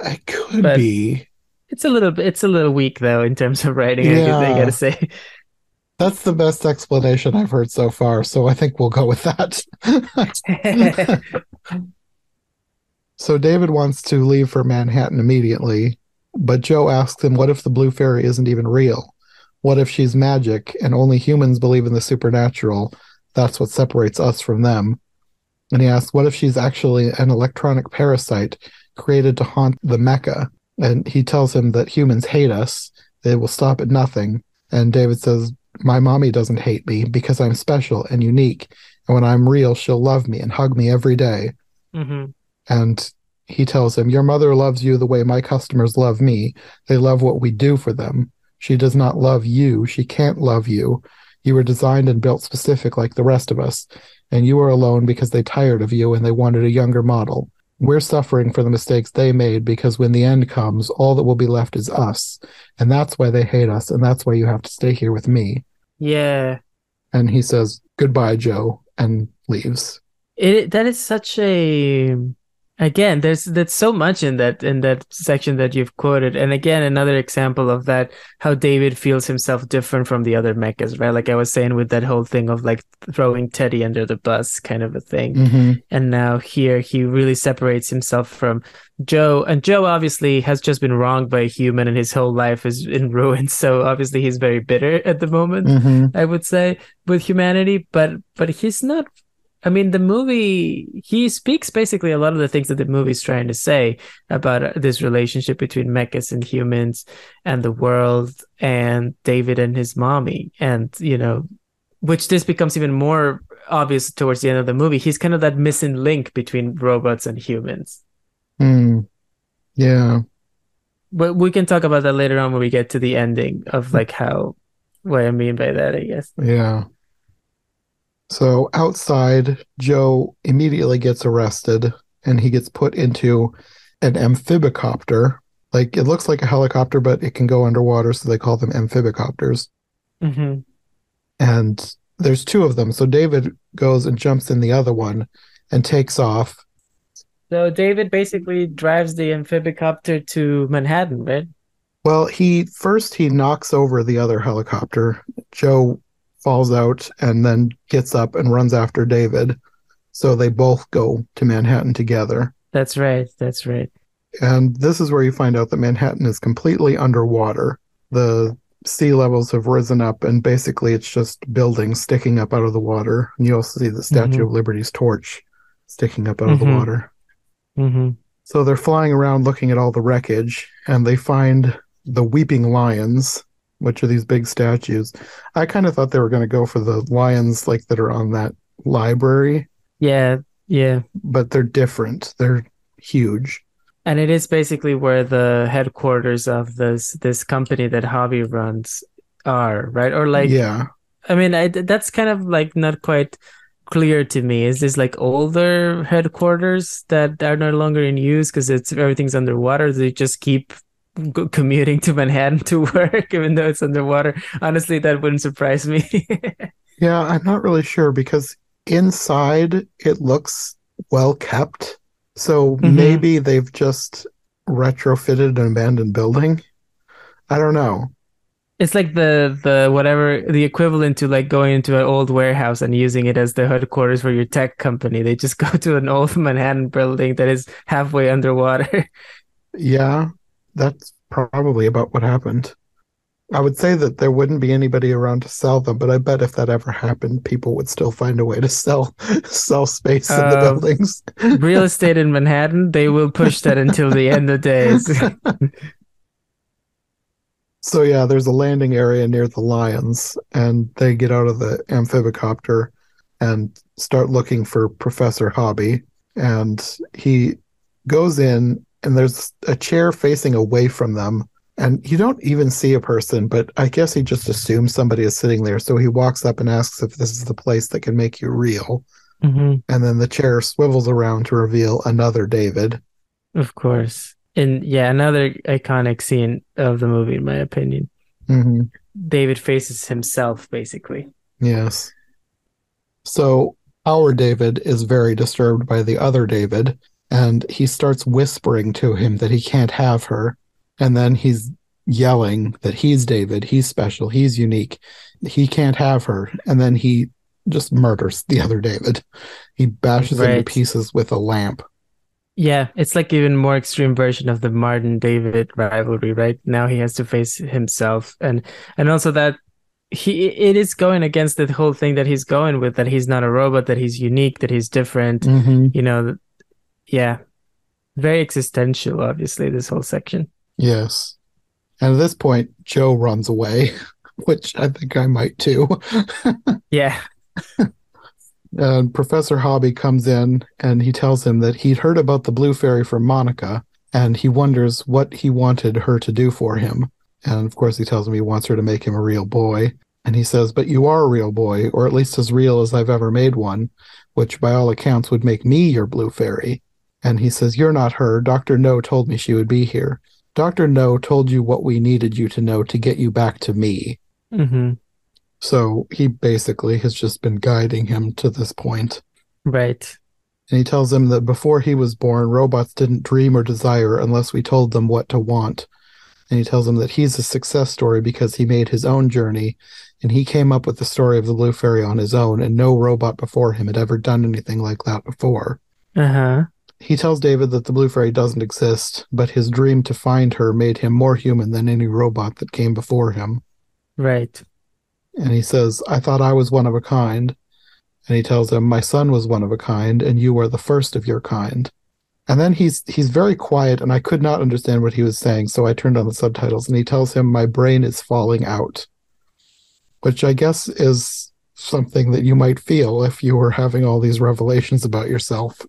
I could but- be. It's a little bit. It's a little weak though in terms of writing. I, guess I gotta say. That's the best explanation I've heard so far, so I think we'll go with that. so David wants to leave for Manhattan immediately, but Joe asks him, What if the Blue Fairy isn't even real? What if she's magic and only humans believe in the supernatural? That's what separates us from them. And he asks, What if she's actually an electronic parasite created to haunt the Mecha? And he tells him that humans hate us, they will stop at nothing. And David says, My mommy doesn't hate me because I'm special and unique. And when I'm real, she'll love me and hug me every day. hmm And he tells him, Your mother loves you the way my customers love me. They love what we do for them. She does not love you. She can't love you. You were designed and built specific like the rest of us. And you are alone because they tired of you and they wanted a younger model. We're suffering for the mistakes they made because when the end comes, all that will be left is us. And that's why they hate us. And that's why you have to stay here with me. Yeah. And he says, Goodbye, Joe, and leaves. It that is such a again there's there's so much in that in that section that you've quoted. And again another example of that how david feels himself different from the other mechas right? Like i was saying with that whole thing of like throwing teddy under the bus kind of a thing. Hmm and now here he really separates himself from joe. And joe obviously has just been wronged by a human and his whole life is in ruins. So obviously he's very bitter at the moment hmm I would say with humanity, but but he's not. I mean, the movie he speaks basically a lot of the things that the movie's trying to say about uh, this relationship between mechas and humans, and the world, and David and his mommy, and you know, which this becomes even more obvious towards the end of the movie. He's kind of that missing link between robots and humans. Mm. Yeah. But we can talk about that later on when we get to the ending of like how what I mean by that, I guess. Yeah. So outside, Joe immediately gets arrested and he gets put into an amphibicopter. Like it looks like a helicopter, but it can go underwater, so they call them amphibicopters. hmm And there's two of them. So David goes and jumps in the other one and takes off. So David basically drives the amphibicopter to Manhattan, right? Well, he first he knocks over the other helicopter. Joe falls out and then gets up and runs after David. So they both go to Manhattan together. That's right. That's right. And this is where you find out that Manhattan is completely underwater. The sea levels have risen up, and basically it's just buildings sticking up out of the water. And you also see the Statue Mhm. of Liberty's torch sticking up out of the Mhm. water. hmm So they're flying around looking at all the wreckage, and they find the Weeping Lions, which are these big statues. I kind of thought they were going to go for the lions like that are on that library, Yeah. Yeah. but they're different. They're huge. And it is basically where the headquarters of this this company that Hobby runs are, right? Or like, yeah. I mean, I, that's kind of like not quite clear to me. Is this like older headquarters that are no longer in use because it's everything's underwater? They just keep commuting to Manhattan to work, even though it's underwater. Honestly, that wouldn't surprise me. Yeah, I'm not really sure because inside it looks well kept. So Mhm. maybe they've just retrofitted an abandoned building. I don't know. It's like the the whatever the equivalent to like going into an old warehouse and using it as the headquarters for your tech company. They just go to an old Manhattan building that is halfway underwater. Yeah, that's probably about what happened. I would say that there wouldn't be anybody around to sell them, but I bet if that ever happened, people would still find a way to sell sell space in the Um, buildings. Real estate in Manhattan, they will push that until the end of days. So yeah, there's a landing area near the lions, and they get out of the amphibicopter and start looking for Professor Hobby. And he goes in, and there's a chair facing away from them, and you don't even see a person, but I guess he just assumes somebody is sitting there. So he walks up and asks if this is the place that can make you real. hmm And then the chair swivels around to reveal another David. Of course. And yeah, another iconic scene of the movie, in my opinion. hmm David faces himself, basically. Yes. So our David is very disturbed by the other David, and he starts whispering to him that he can't have her. And then he's yelling that he's David, he's special, he's unique, he can't have her. And then he just murders the other David. He bashes him to pieces with a lamp. Yeah, it's like even more extreme version of the Martin David rivalry, right? Now he has to face himself and and also that he it is going against the whole thing that he's going with that he's not a robot, that he's unique, that he's different. Mm-hmm. You know, yeah. Very existential, obviously, this whole section. Yes. And at this point, Joe runs away, which I think I might too. Yeah. and Professor Hobby comes in and he tells him that he'd heard about the Blue Fairy from Monica and he wonders what he wanted her to do for him. And of course, he tells him he wants her to make him a real boy. And he says, But you are a real boy, or at least as real as I've ever made one, which by all accounts would make me your Blue Fairy. And he says, You're not her. Dr. Know told me she would be here. Dr. Know told you what we needed you to know to get you back to me. hmm So he basically has just been guiding him to this point. Right. And he tells him that before he was born, robots didn't dream or desire unless we told them what to want. And he tells him that he's a success story because he made his own journey and he came up with the story of the Blue Fairy on his own, and no robot before him had ever done anything like that before. Uh huh. He tells David that the Blue Fairy doesn't exist, but his dream to find her made him more human than any robot that came before him. Right. And he says, I thought I was one of a kind. And he tells him, My son was one of a kind, and you are the first of your kind. And then he's he's very quiet, and I could not understand what he was saying, so I turned on the subtitles, and he tells him, My brain is falling out. Which I guess is something that you might feel if you were having all these revelations about yourself.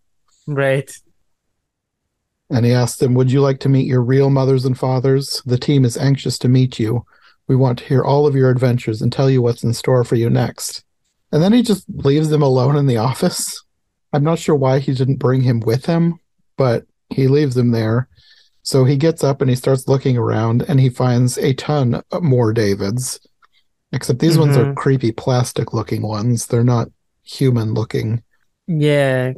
Right. And he asked them, Would you like to meet your real mothers and fathers? The team is anxious to meet you. We want to hear all of your adventures and tell you what's in store for you next. And then he just leaves them alone in the office. I'm not sure why he didn't bring him with him, but he leaves him there. So he gets up and he starts looking around and he finds a ton more Davids. Except these ones are Mhm. creepy plastic looking ones. They're not human looking. Yeah.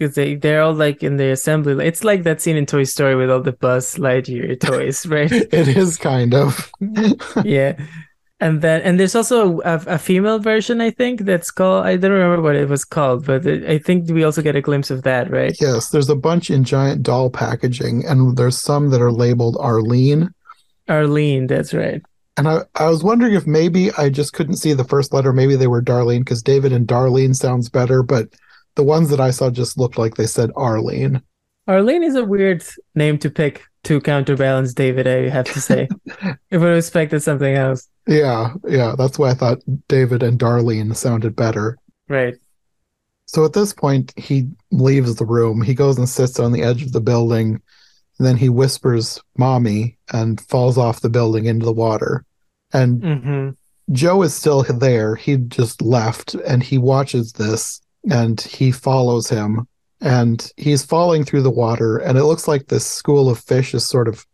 Because they, they're all like in the assembly. It's like that scene in Toy Story with all the Buzz Lightyear toys, right? It is kind of. yeah. And then, and there's also a, a female version, I think, that's called, I don't remember what it was called, but it, I think we also get a glimpse of that, right? yes, there's a bunch in giant doll packaging, and there's some that are labeled Arlene. Arlene, that's right. And I, I was wondering if maybe I just couldn't see the first letter. Maybe they were Darlene because David and Darlene sounds better, but the ones that I saw just looked like they said Arlene. Arlene is a weird name to pick to counterbalance David, I have to say. if I expected something else. Yeah, yeah, that's why I thought David and Darlene sounded better. Right. So at this point, he leaves the room. He goes and sits on the edge of the building. And then he whispers, Mommy, and falls off the building into the water. And hmm Joe is still there. He just left and he watches this and he follows him and he's falling through the water. And it looks like this school of fish is sort of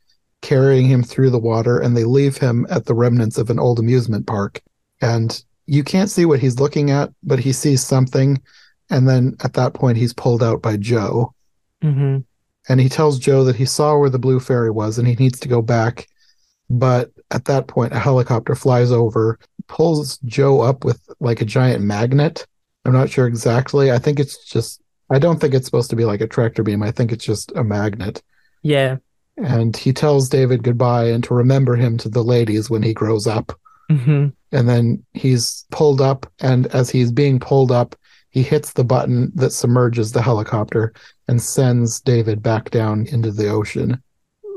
carrying him through the water and they leave him at the remnants of an old amusement park. And you can't see what he's looking at, but he sees something. And then at that point, he's pulled out by Joe. hmm And he tells Joe that he saw where the blue fairy was and he needs to go back. But at that point, a helicopter flies over, pulls Joe up with like a giant magnet. I'm not sure exactly. I think it's just, I don't think it's supposed to be like a tractor beam. I think it's just a magnet. Yeah. And he tells David goodbye and to remember him to the ladies when he grows up. hmm And then he's pulled up. And as he's being pulled up, he hits the button that submerges the helicopter and sends David back down into the ocean.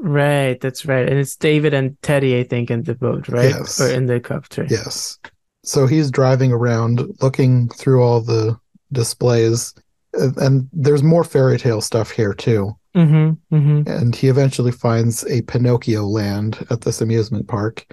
Right, that's right. And it's David and Teddy, I think, in the boat, right? Yes. Or in the copter. Yes. So he's driving around looking through all the displays. And there's more fairy tale stuff here too. hmm hmm And he eventually finds a Pinocchio land at this amusement park.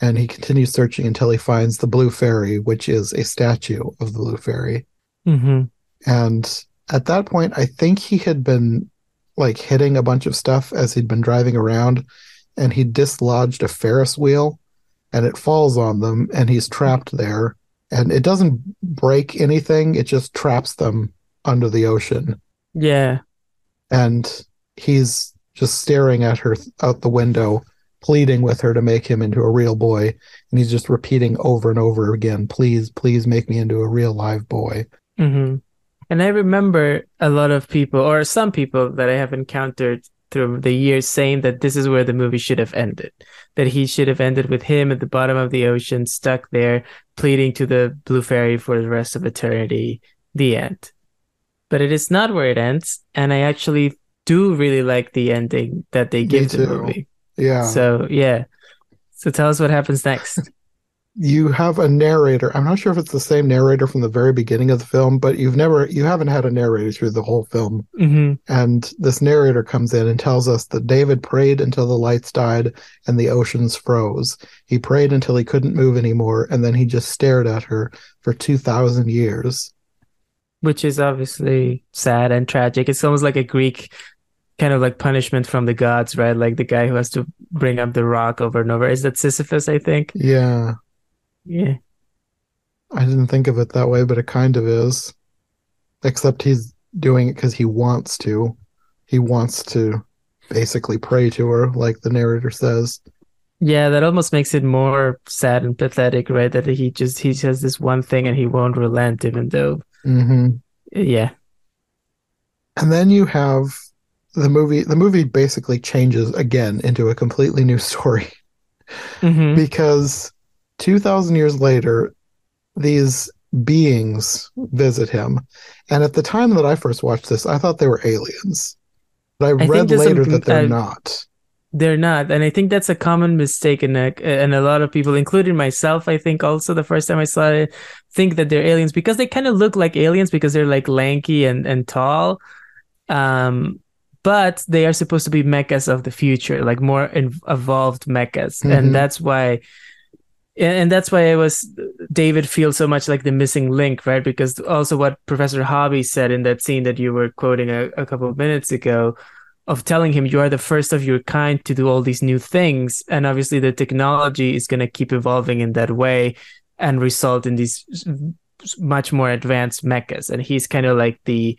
And he continues searching until he finds the Blue Fairy, which is a statue of the Blue Fairy. hmm And at that point, I think he had been like hitting a bunch of stuff as he'd been driving around, and he dislodged a Ferris wheel, and it falls on them, and he's trapped there. And it doesn't break anything; it just traps them under the ocean. Yeah. And he's just staring at her out the window, pleading with her to make him into a real boy. And he's just repeating over and over again, "Please, please make me into a real live boy." hmm And I remember a lot of people, or some people that I have encountered through the years, saying that this is where the movie should have ended. That he should have ended with him at the bottom of the ocean, stuck there, pleading to the Blue Fairy for the rest of eternity. The end. But it is not where it ends, and I actually do really like the ending that they give the movie. Yeah. So yeah. So tell us what happens next. you have a narrator. I'm not sure if it's the same narrator from the very beginning of the film, but you've never you haven't had a narrator through the whole film. hmm And this narrator comes in and tells us that David prayed until the lights died and the oceans froze. He prayed until he couldn't move anymore and then he just stared at her for 2000 years. which is obviously sad and tragic. It's almost like a Greek kind of like punishment from the gods, right? Like the guy who has to bring up the rock over and over. Is that Sisyphus, I think? Yeah, Yeah. I didn't think of it that way, but it kind of is. Except he's doing it because he wants to. He wants to basically pray to her, like the narrator says. Yeah, that almost makes it more sad and pathetic, right? That he just he says this one thing and he won't relent, even though, hmm yeah, And then you have the movie. The movie basically changes again into a completely new story hmm because 2,000 years later, these beings visit him. And at the time that I first watched this, I thought they were aliens. But I, think read later that they're uh, not. they're not, and I think that's a common mistake, and a, and a lot of people, including myself, I think also the first time I saw it, think that they're aliens because they kind of look like aliens because they're like lanky and and tall, um, but they are supposed to be mechas of the future, like more in, evolved mechas, Mhm. and that's why. And that's why it was David feels so much like the missing link, right? Because also what Professor Hobby said in that scene that you were quoting a, a couple of minutes ago, of telling him you are the first of your kind to do all these new things, and obviously the technology is going to keep evolving in that way and result in these much more advanced mechas. And he's kind of like the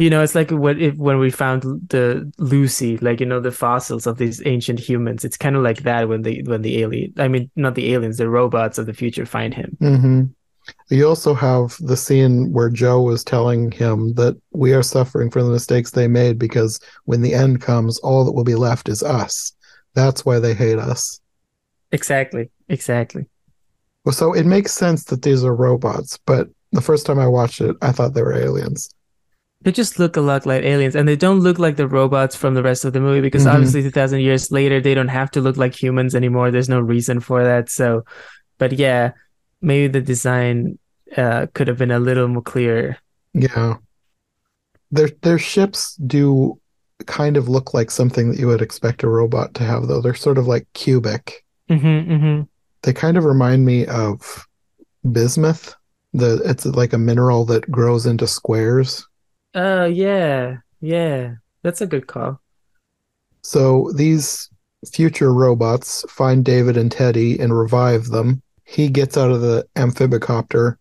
you know, it's like what if when we found the Lucy, like you know, the fossils of these ancient humans. It's kind of like that when the when the alien, I mean, not the aliens, the robots of the future find him. hmm You also have the scene where Joe was telling him that we are suffering for the mistakes they made because when the end comes, all that will be left is us. That's why they hate us. Exactly, exactly. Well, so it makes sense that these are robots, but the first time I watched it, I thought they were aliens. They just look a lot like aliens, and they don't look like the robots from the rest of the movie because Mhm. obviously, two thousand years later, they don't have to look like humans anymore. There's no reason for that. So, but yeah, maybe the design uh, could have been a little more clear. Yeah. Their their ships do kind of look like something that you would expect a robot to have, though. They're sort of like cubic. Mm-hmm, mm-hmm. They kind of remind me of bismuth. The it's like a mineral that grows into squares. Oh yeah, yeah. That's a good call. So these future robots find David and Teddy and revive them. He gets out of the amphibicopter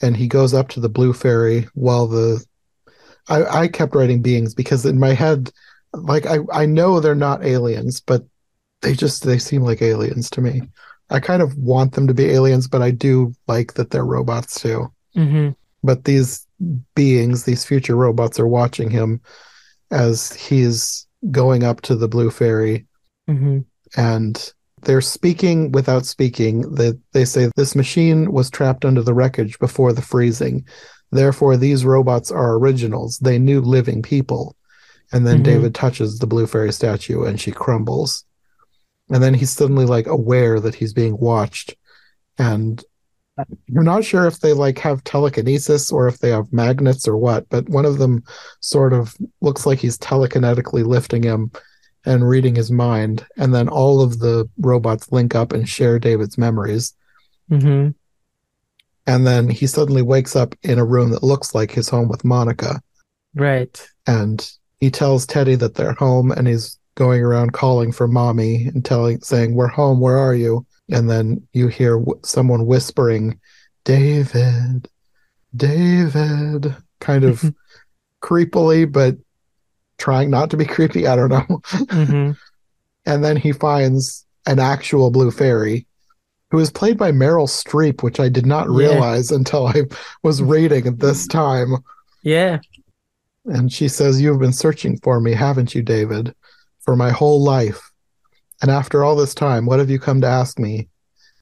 and he goes up to the blue fairy while the I, I kept writing beings because in my head like I, I know they're not aliens, but they just they seem like aliens to me. I kind of want them to be aliens, but I do like that they're robots too. Mm-hmm. But these beings, these future robots, are watching him as he's going up to the blue fairy Mm-hmm. and they're speaking without speaking. They, they say this machine was trapped under the wreckage before the freezing. Therefore, these robots are originals. They knew living people. And then Mhm. David touches the blue fairy statue and she crumbles. And then he's suddenly like aware that he's being watched. And you're not sure if they like have telekinesis or if they have magnets or what, but one of them sort of looks like he's telekinetically lifting him and reading his mind. And then all of the robots link up and share David's memories. Mm-hmm. And then he suddenly wakes up in a room that looks like his home with Monica. Right. And he tells Teddy that they're home and he's going around calling for mommy and telling, saying, We're home, where are you? And then you hear w- someone whispering, David, David, kind of creepily, but trying not to be creepy. I don't know. Mm-hmm. and then he finds an actual blue fairy who is played by Meryl Streep, which I did not Yeah. realize until I was reading at this time. Yeah. And she says, You've been searching for me, haven't you, David? For my whole life. And after all this time, what have you come to ask me?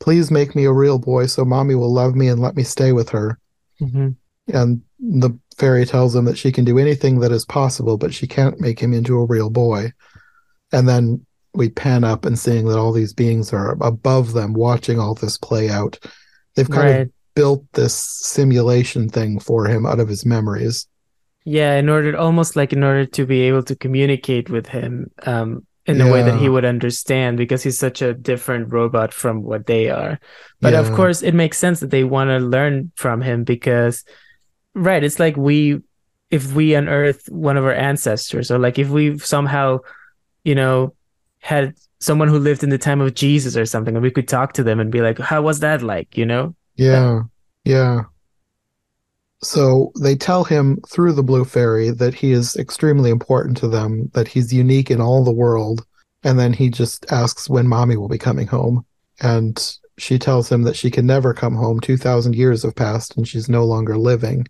Please make me a real boy so mommy will love me and let me stay with her. Mm-hmm. And the fairy tells him that she can do anything that is possible, but she can't make him into a real boy. And then we pan up and seeing that all these beings are above them watching all this play out. They've kind Right. of built this simulation thing for him out of his memories. Yeah, in order almost like in order to be able to communicate with him um in a way that he would understand because he's such a different robot from what they are. But of course it makes sense that they want to learn from him because right, it's like we if we unearth one of our ancestors or like if we somehow, you know, had someone who lived in the time of Jesus or something and we could talk to them and be like, how was that like, you know? Yeah. Yeah. So they tell him through the Blue Fairy that he is extremely important to them, that he's unique in all the world. And then he just asks when mommy will be coming home. And she tells him that she can never come home. 2,000 years have passed and she's no longer living.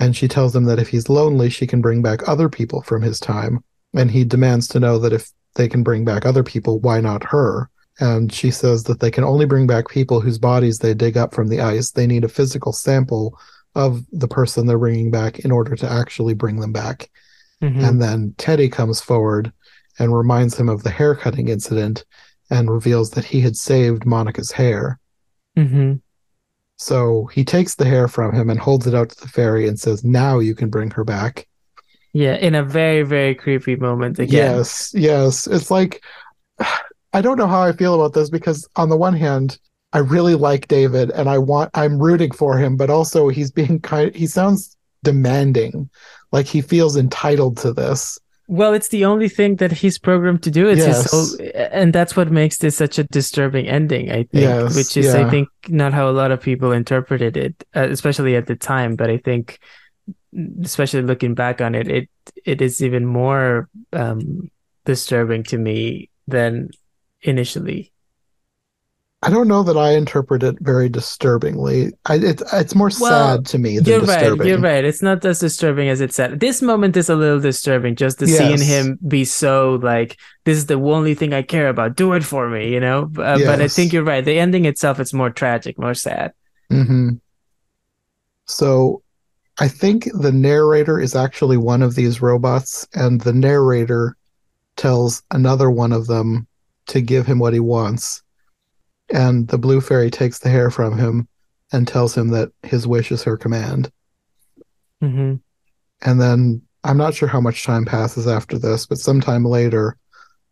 And she tells him that if he's lonely, she can bring back other people from his time. And he demands to know that if they can bring back other people, why not her? And she says that they can only bring back people whose bodies they dig up from the ice. They need a physical sample of the person they're bringing back in order to actually bring them back. Mhm. And then Teddy comes forward and reminds him of the haircutting incident and reveals that he had saved Monica's hair. Mhm. So he takes the hair from him and holds it out to the fairy and says, Now you can bring her back. Yeah, in a very, very creepy moment again. Yes, yes. It's like, I don't know how I feel about this because, on the one hand, I really like David and I want, I'm rooting for him, but also he's being kind, he sounds demanding, like he feels entitled to this. Well, it's the only thing that he's programmed to do. It's his Yes. and that's what makes this such a disturbing ending, I think, Yes, which is, yeah. I think, not how a lot of people interpreted it, uh, especially at the time. But I think, especially looking back on it, it it is even more um, disturbing to me than initially. I don't know that I interpret it very disturbingly. I, it's it's more Well, sad to me than You're disturbing. right. You're right. It's not as disturbing as it said. This moment is a little disturbing, just to seeing him be so like, "This is the only thing I care about. Do it for me," you know. Uh, But I think you're right. The ending itself, it's more tragic, more sad. hmm So I think the narrator is actually one of these robots, and the narrator tells another one of them to give him what he wants. And the blue fairy takes the hair from him and tells him that his wish is her command. hmm And then I'm not sure how much time passes after this, but sometime later,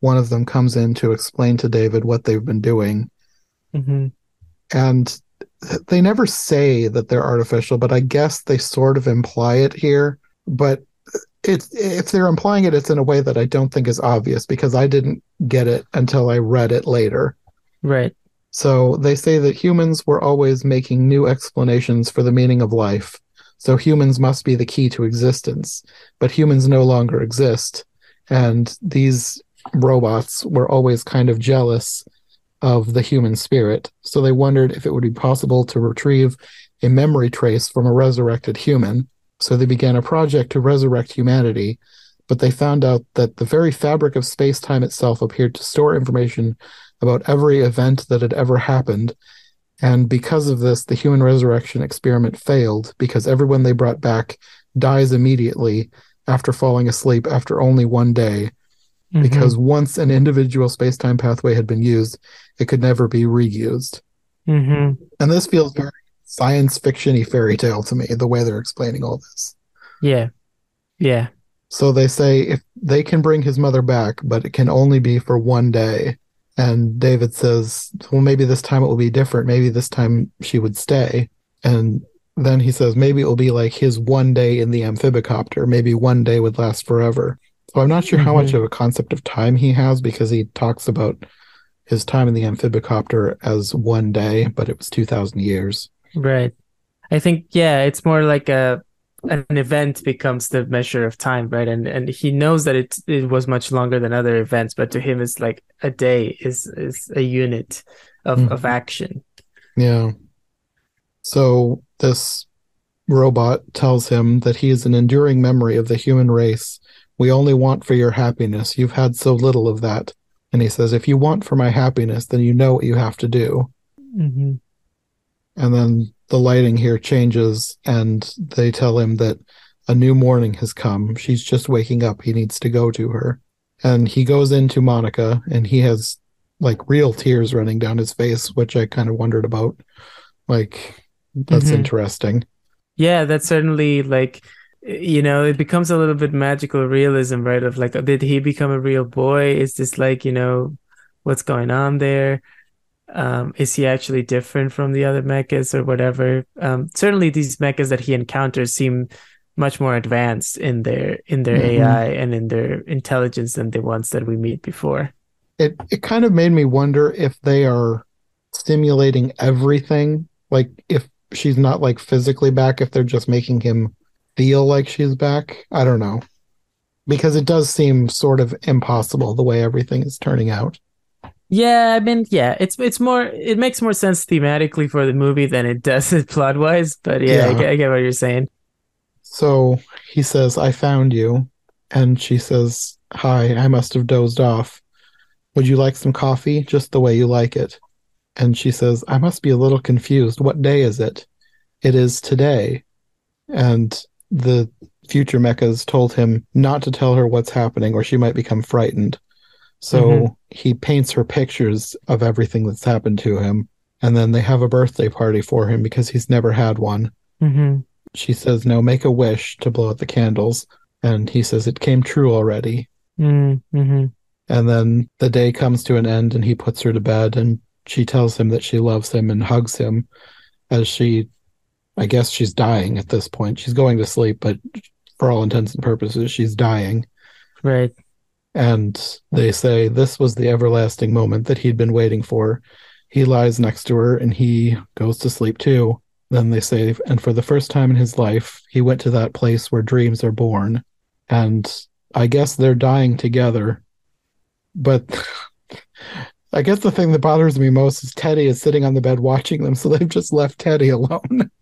one of them comes in to explain to David what they've been doing. hmm and they never say that they're artificial, but I guess they sort of imply it here. But it's if they're implying it, it's in a way that I don't think is obvious because I didn't get it until I read it later. Right. So they say that humans were always making new explanations for the meaning of life. So humans must be the key to existence, but humans no longer exist. And these robots were always kind of jealous of the human spirit. So they wondered if it would be possible to retrieve a memory trace from a resurrected human. So they began a project to resurrect humanity, but they found out that the very fabric of space time itself appeared to store information about every event that had ever happened. And because of this, the human resurrection experiment failed because everyone they brought back dies immediately after falling asleep after only one day. Mhm. Because once an individual space time pathway had been used, it could never be reused. Mhm. And this feels very science fiction y fairy tale to me, the way they're explaining all this. Yeah. Yeah. So they say if they can bring his mother back, but it can only be for one day. And David says, well, maybe this time it will be different. Maybe this time she would stay. And then he says, maybe it will be like his one day in the amphibicopter. Maybe one day would last forever. So I'm not sure how much Mhm. of a concept of time he has because he talks about his time in the amphibicopter as one day, but it was 2,000 years. Right. I think yeah, it's more like a an event becomes the measure of time, right? And and he knows that it it was much longer than other events, but to him it's like a day is is a unit of of Mhm. action. Yeah. So this robot tells him that he is an enduring memory of the human race. We only want for your happiness. You've had so little of that. And he says, if you want for my happiness, then you know what you have to do. Mm-hmm. And then the lighting here changes, and they tell him that a new morning has come. She's just waking up. He needs to go to her. And he goes into Monica, and he has like real tears running down his face, which I kind of wondered about. Like, that's Mhm. interesting. Yeah, that's certainly like you know, it becomes a little bit magical realism, right? Of like, did he become a real boy? Is this like, you know, what's going on there? Um, is he actually different from the other mechas or whatever? Um, certainly these mechas that he encounters seem much more advanced in their in their Mhm. AI and in their intelligence than the ones that we meet before. It it kind of made me wonder if they are simulating everything. Like if she's not like physically back if they're just making him feel like she's back. I don't know. Because it does seem sort of impossible the way everything is turning out. Yeah, I mean, yeah, it's it's more it makes more sense thematically for the movie than it does plot wise. But yeah, I, get, I get what you're saying. So he says, I found you. And she says, Hi, I must have dozed off. Would you like some coffee? Just the way you like it. And she says, I must be a little confused. What day is it? It is today. And the future mechas told him not to tell her what's happening or she might become frightened. So Mhm. he paints her pictures of everything that's happened to him. And then they have a birthday party for him because he's never had one hmm she says, No, make a wish to blow out the candles. And he says, It came true already. Mm-hmm. And then the day comes to an end and he puts her to bed and she tells him that she loves him and hugs him as she, I guess she's dying at this point. She's going to sleep, but for all intents and purposes, she's dying. Right. And they say this was the everlasting moment that he'd been waiting for. He lies next to her and he goes to sleep too. Then they say, and for the first time in his life, he went to that place where dreams are born. And I guess they're dying together. But I guess the thing that bothers me most is Teddy is sitting on the bed watching them, so they've just left Teddy alone.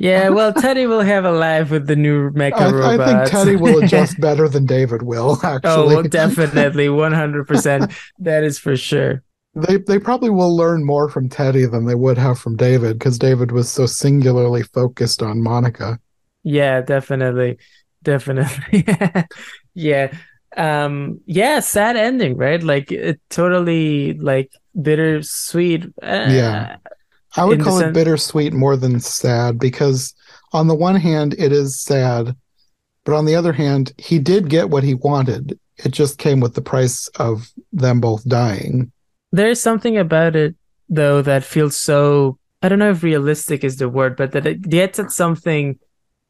Yeah, well, Teddy will have a life with the new mecha I, I think Teddy will adjust better than David will, actually. oh, well, definitely, 100%. That is for sure. They they probably will learn more from Teddy than they would have from David because David was so singularly focused on Monica. Yeah, definitely. Definitely. yeah. Um yeah, sad ending, right? Like it totally like bittersweet. Uh, Yeah. I would call it bittersweet more than sad because on the one hand it is sad, but on the other hand, he did get what he wanted. It just came with the price of them both dying. There's something about it though that feels so I don't know if realistic is the word, but that it gets at something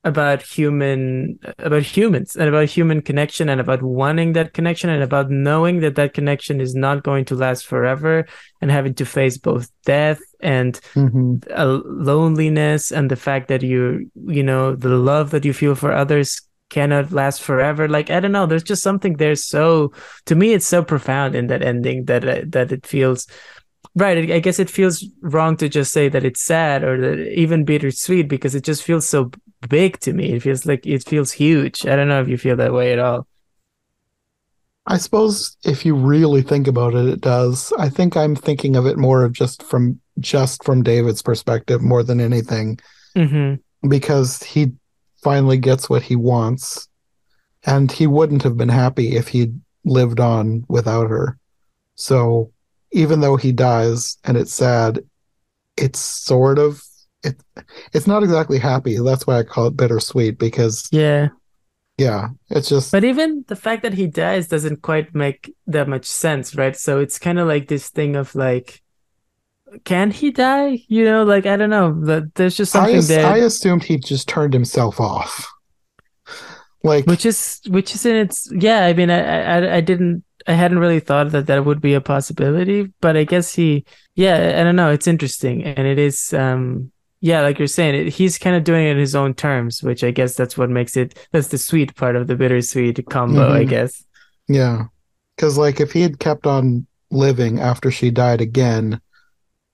about human about humans and about human connection and about wanting that connection and about knowing that that connection is not going to last forever and having to face both death and Mhm. uh, loneliness and the fact that you you know the love that you feel for others cannot last forever like i don't know there's just something there so to me it's so profound in that ending that uh, that it feels right i guess it feels wrong to just say that it's sad or that even bittersweet because it just feels so big to me it feels like it feels huge i don't know if you feel that way at all I suppose if you really think about it, it does. I think I'm thinking of it more of just from just from David's perspective more than anything. hmm because he finally gets what he wants and he wouldn't have been happy if he'd lived on without her so even though he dies and it's sad it's sort of it, it's not exactly happy that's why i call it bittersweet because yeah yeah it's just But even the fact that he dies doesn't quite make that much sense, right? So it's kind of like this thing of like, can he die? You know, like I don't know. That there's just I, something as- there, I assumed he just turned himself off like which is which is in its. Yeah, I mean, I, I I didn't, I hadn't really thought that that would be a possibility, but I guess he, yeah, I don't know. It's interesting, and it is, um, yeah, like you're saying, it, he's kind of doing it in his own terms, which I guess that's what makes it. That's the sweet part of the bittersweet combo, I Mhm. guess. Yeah. Because, like, if he had kept on living after she died again,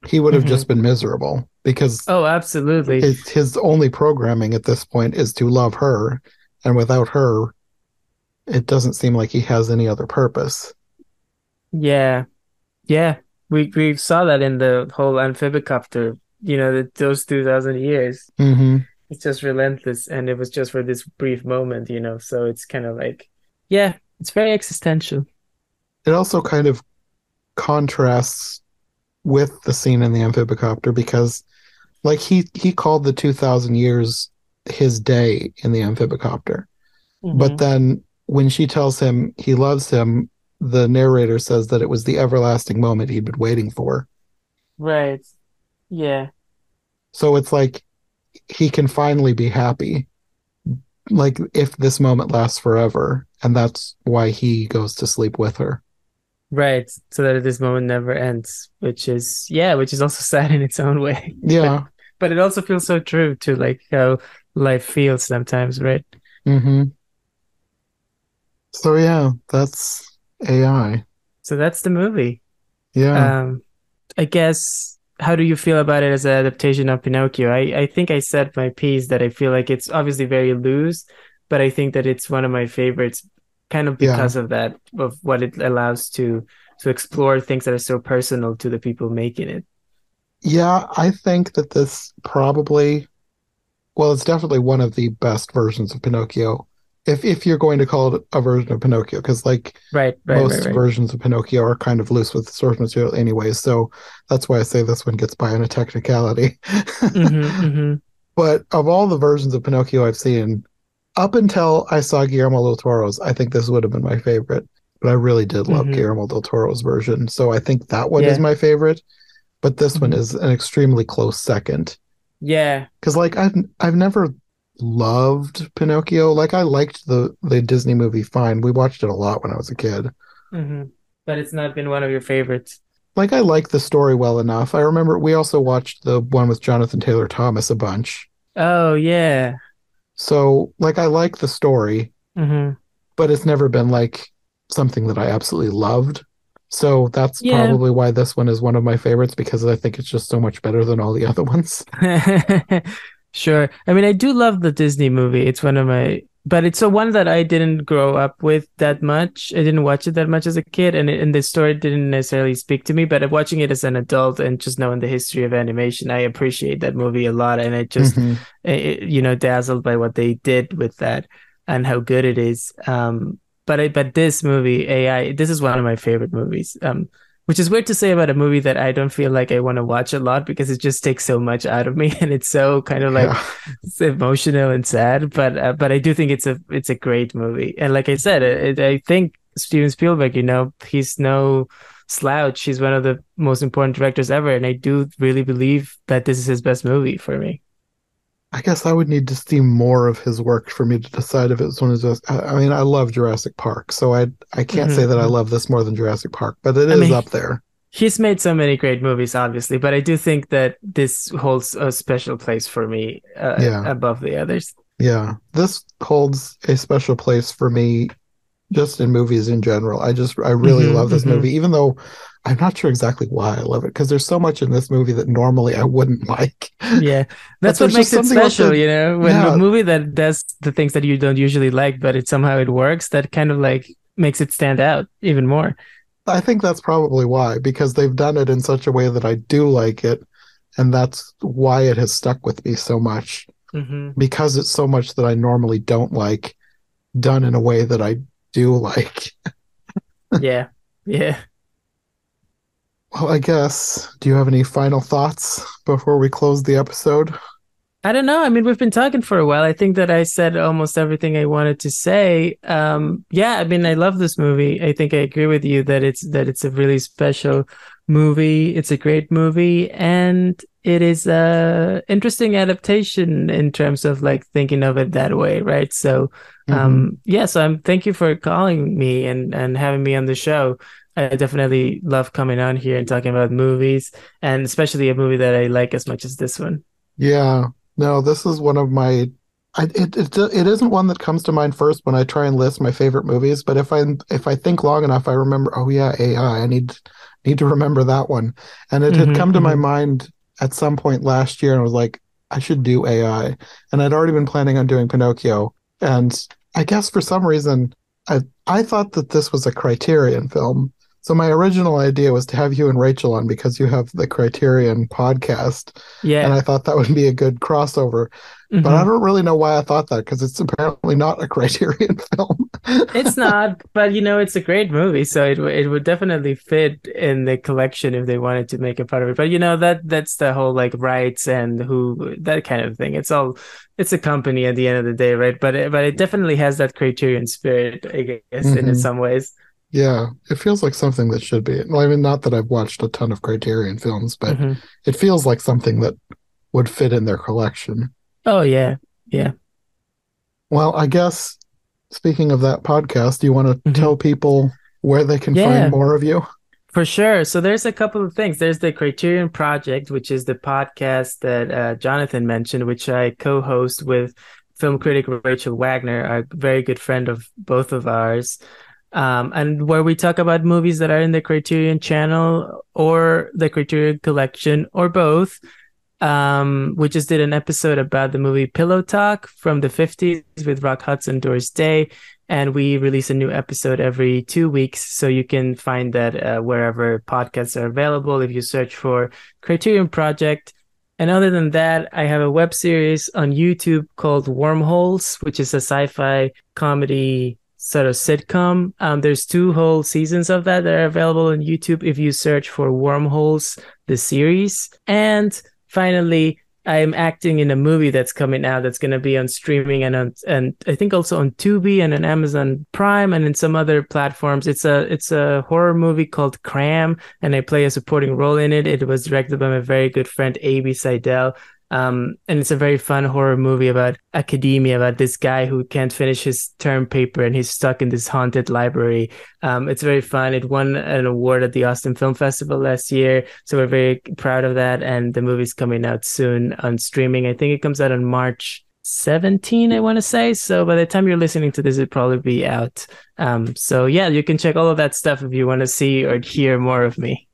he would have Mhm. just been miserable because Oh, absolutely. his, his only programming at this point is to love her. And without her, it doesn't seem like he has any other purpose. Yeah, yeah, we we saw that in the whole amphibicopter. You know, that those two thousand years, hmm it's just relentless, and it was just for this brief moment. You know, so it's kind of like, yeah, it's very existential. It also kind of contrasts with the scene in the amphibicopter because, like, he, he called the 2,000 years his day in the amphibicopter. Mm-hmm. But then when she tells him he loves him, the narrator says that it was the everlasting moment he'd been waiting for. right, yeah, So it's like he can finally be happy. Like if this moment lasts forever, and that's why he goes to sleep with her. Right. So that this moment never ends, which is yeah, which is also sad in its own way. Yeah. but it also feels so true to like how life feels sometimes, right? Mm-hmm. So yeah, that's AI. So that's the movie. Yeah. Um, I guess how do you feel about it as an adaptation of Pinocchio? I, I think I said my piece that I feel like it's obviously very loose, but I think that it's one of my favorites kind of Yeah. because of that, of what it allows to to explore things that are so personal to the people making it. Yeah, I think that this probably, well, it's definitely one of the best versions of Pinocchio. If if you're going to call it a version of Pinocchio, because like Right, right, most right, right. versions of Pinocchio are kind of loose with source material anyways, so that's why I say this one gets by on a technicality. hmm hmm But of all the versions of Pinocchio I've seen, up until I saw Guillermo del Toro's, I think this would have been my favorite. But I really did love Mhm. Guillermo del Toro's version, so I think that one is my favorite. But this one Mhm. is an extremely close second. Yeah, Because like I've I've never loved Pinocchio. Like I liked the the Disney movie fine. We watched it a lot when I was a kid. hmm but it's not been one of your favorites. Like I like the story well enough. I remember we also watched the one with Jonathan Taylor Thomas a bunch. Oh yeah. So like I like the story, hmm but it's never been like something that I absolutely loved. So that's Yeah. probably why this one is one of my favorites because I think it's just so much better than all the other ones. Sure. I mean, I do love the Disney movie. It's one of my, but it's a one that I didn't grow up with that much. I didn't watch it that much as a kid, and it, and the story didn't necessarily speak to me. But watching it as an adult and just knowing the history of animation, I appreciate that movie a lot, and I just, Mhm. eh, you know, dazzled by what they did with that and how good it is. Um, but I, but this movie, AI, this is one of my favorite movies. Um, which is weird to say about a movie that I don't feel like I want to watch a lot because it just takes so much out of me and it's so kind of like Yeah. emotional and sad. But uh, but I do think it's a it's a great movie. And like I said, it, I think Steven Spielberg, you know, he's no slouch. He's one of the most important directors ever, and I do really believe that this is his best movie for me. I guess I would need to see more of his work for me to decide if it's one of those. I mean, I love Jurassic Park, so I I can't Mhm, say that I mhm. love this more than Jurassic Park, but it I is mean- up there. He's made so many great movies, obviously, but I do think that this holds a special place for me uh, Yeah. above the others. Yeah, this holds a special place for me just in movies in general. I just I really Mhm, love this mhm. movie, even though I'm not sure exactly why I love it because there's so much in this movie that normally I wouldn't like. Yeah, that's what makes it special, the- you know, when Yeah. a movie that does the things that you don't usually like, but it somehow it works, that kind of like makes it stand out even more. I think that's probably why, because they've done it in such a way that I do like it, and that's why it has stuck with me so much. hmm Because it's so much that I normally don't like, done in a way that I do like. Yeah, yeah. Well, I guess, do you have any final thoughts before we close the episode? I don't know. I mean, we've been talking for a while. I think that I said almost everything I wanted to say. Um, yeah, I mean, I love this movie. I think I agree with you that it's that it's a really special movie. It's a great movie, and it is a interesting adaptation in terms of like thinking of it that way, right? So, Mm-hmm. um, yeah. So I'm thank you for calling me and and having me on the show. I definitely love coming on here and talking about movies, and especially a movie that I like as much as this one. Yeah, no, this is one of my. I, it, it it isn't one that comes to mind first when I try and list my favorite movies, but if I if I think long enough, I remember. Oh yeah, AI. I need need to remember that one, and it had Mhm, come to my mhm. mind at some point last year, and I was like, I should do AI, and I'd already been planning on doing Pinocchio, and I guess for some reason, I I thought that this was a Criterion film. So my original idea was to have you and Rachel on because you have the Criterion podcast, Yeah. and I thought that would be a good crossover. But I Mhm. don't really know why I thought that because it's apparently not a Criterion film. It's not, but you know, it's a great movie, so it it would definitely fit in the collection if they wanted to make a part of it. But you know, that that's the whole like rights and who that kind of thing. It's all it's a company at the end of the day, right? But it, but it definitely has that Criterion spirit, I guess, in Mhm. some ways. Yeah, it feels like something that should be. Well, I mean, not that I've watched a ton of Criterion films, but Mhm. it feels like something that would fit in their collection. Oh yeah, yeah. Well, I guess speaking of that podcast, do you want to Mhm. tell people where they can Yeah. find more of you? For sure. So there's a couple of things. There's the Criterion Project, which is the podcast that uh, Jonathan mentioned, which I co-host with film critic Rachel Wagner, a very good friend of both of ours. Um, and where we talk about movies that are in the Criterion channel or the Criterion collection or both. Um, we just did an episode about the movie Pillow Talk from the 50s with Rock Hudson, Doris Day and we release a new episode every two weeks so you can find that uh, wherever podcasts are available if you search for criterion project. And other than that i have a web series on youtube called wormholes which is a sci-fi comedy sort of sitcom. Um, there's two whole seasons of that that are available on youtube if you search for wormholes the series. And finally I'm acting in a movie that's coming out that's going to be on streaming and on, and I think also on Tubi and on Amazon Prime and in some other platforms. It's a it's a horror movie called Cram, and I play a supporting role in it. It was directed by my very good friend A.B. Seidel, um, and it's a very fun horror movie about academia, about this guy who can't finish his term paper and he's stuck in this haunted library. Um, it's very fun. It won an award at the Austin Film Festival last year. So we're very proud of that. And the movie's coming out soon on streaming. I think it comes out on March 17, I want to say. So by the time you're listening to this, it'll probably be out. Um, so yeah, you can check all of that stuff if you want to see or hear more of me.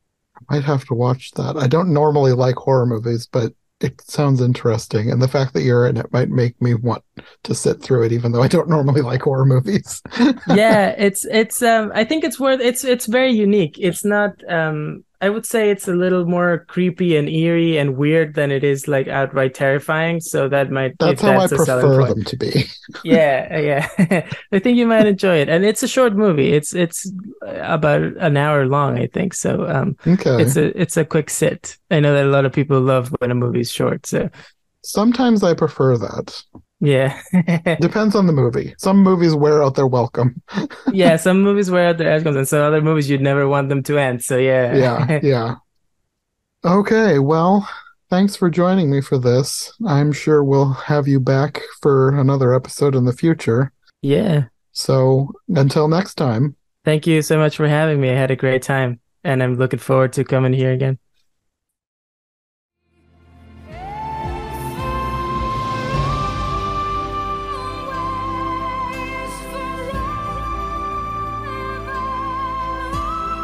I might have to watch that. I don't normally like horror movies, but it sounds interesting, and the fact that you're in it might make me want to sit through it, even though I don't normally like horror movies. yeah, it's it's um I think it's worth it's it's very unique. It's not um I would say it's a little more creepy and eerie and weird than it is like outright terrifying. So that might that's how that's I prefer them to be. yeah, yeah. I think you might enjoy it, and it's a short movie. It's it's about an hour long, I think. So um, okay, it's a it's a quick sit. I know that a lot of people love when a movie's short. So sometimes I prefer that. Yeah. Depends on the movie. Some movies wear out their welcome. yeah, some movies wear out their welcome, and some other movies you'd never want them to end. So yeah. yeah, yeah. Okay, well, thanks for joining me for this. I'm sure we'll have you back for another episode in the future. Yeah. So until next time. Thank you so much for having me. I had a great time, and I'm looking forward to coming here again.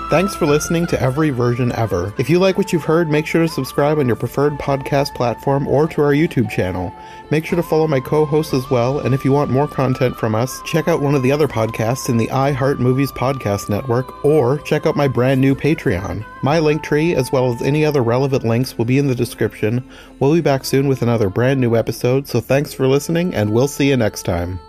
Thanks for listening to Every Version Ever. If you like what you've heard, make sure to subscribe on your preferred podcast platform or to our YouTube channel. Make sure to follow my co hosts as well, and if you want more content from us, check out one of the other podcasts in the iHeart Movies Podcast Network or check out my brand new Patreon. My link tree, as well as any other relevant links, will be in the description. We'll be back soon with another brand new episode, so thanks for listening, and we'll see you next time.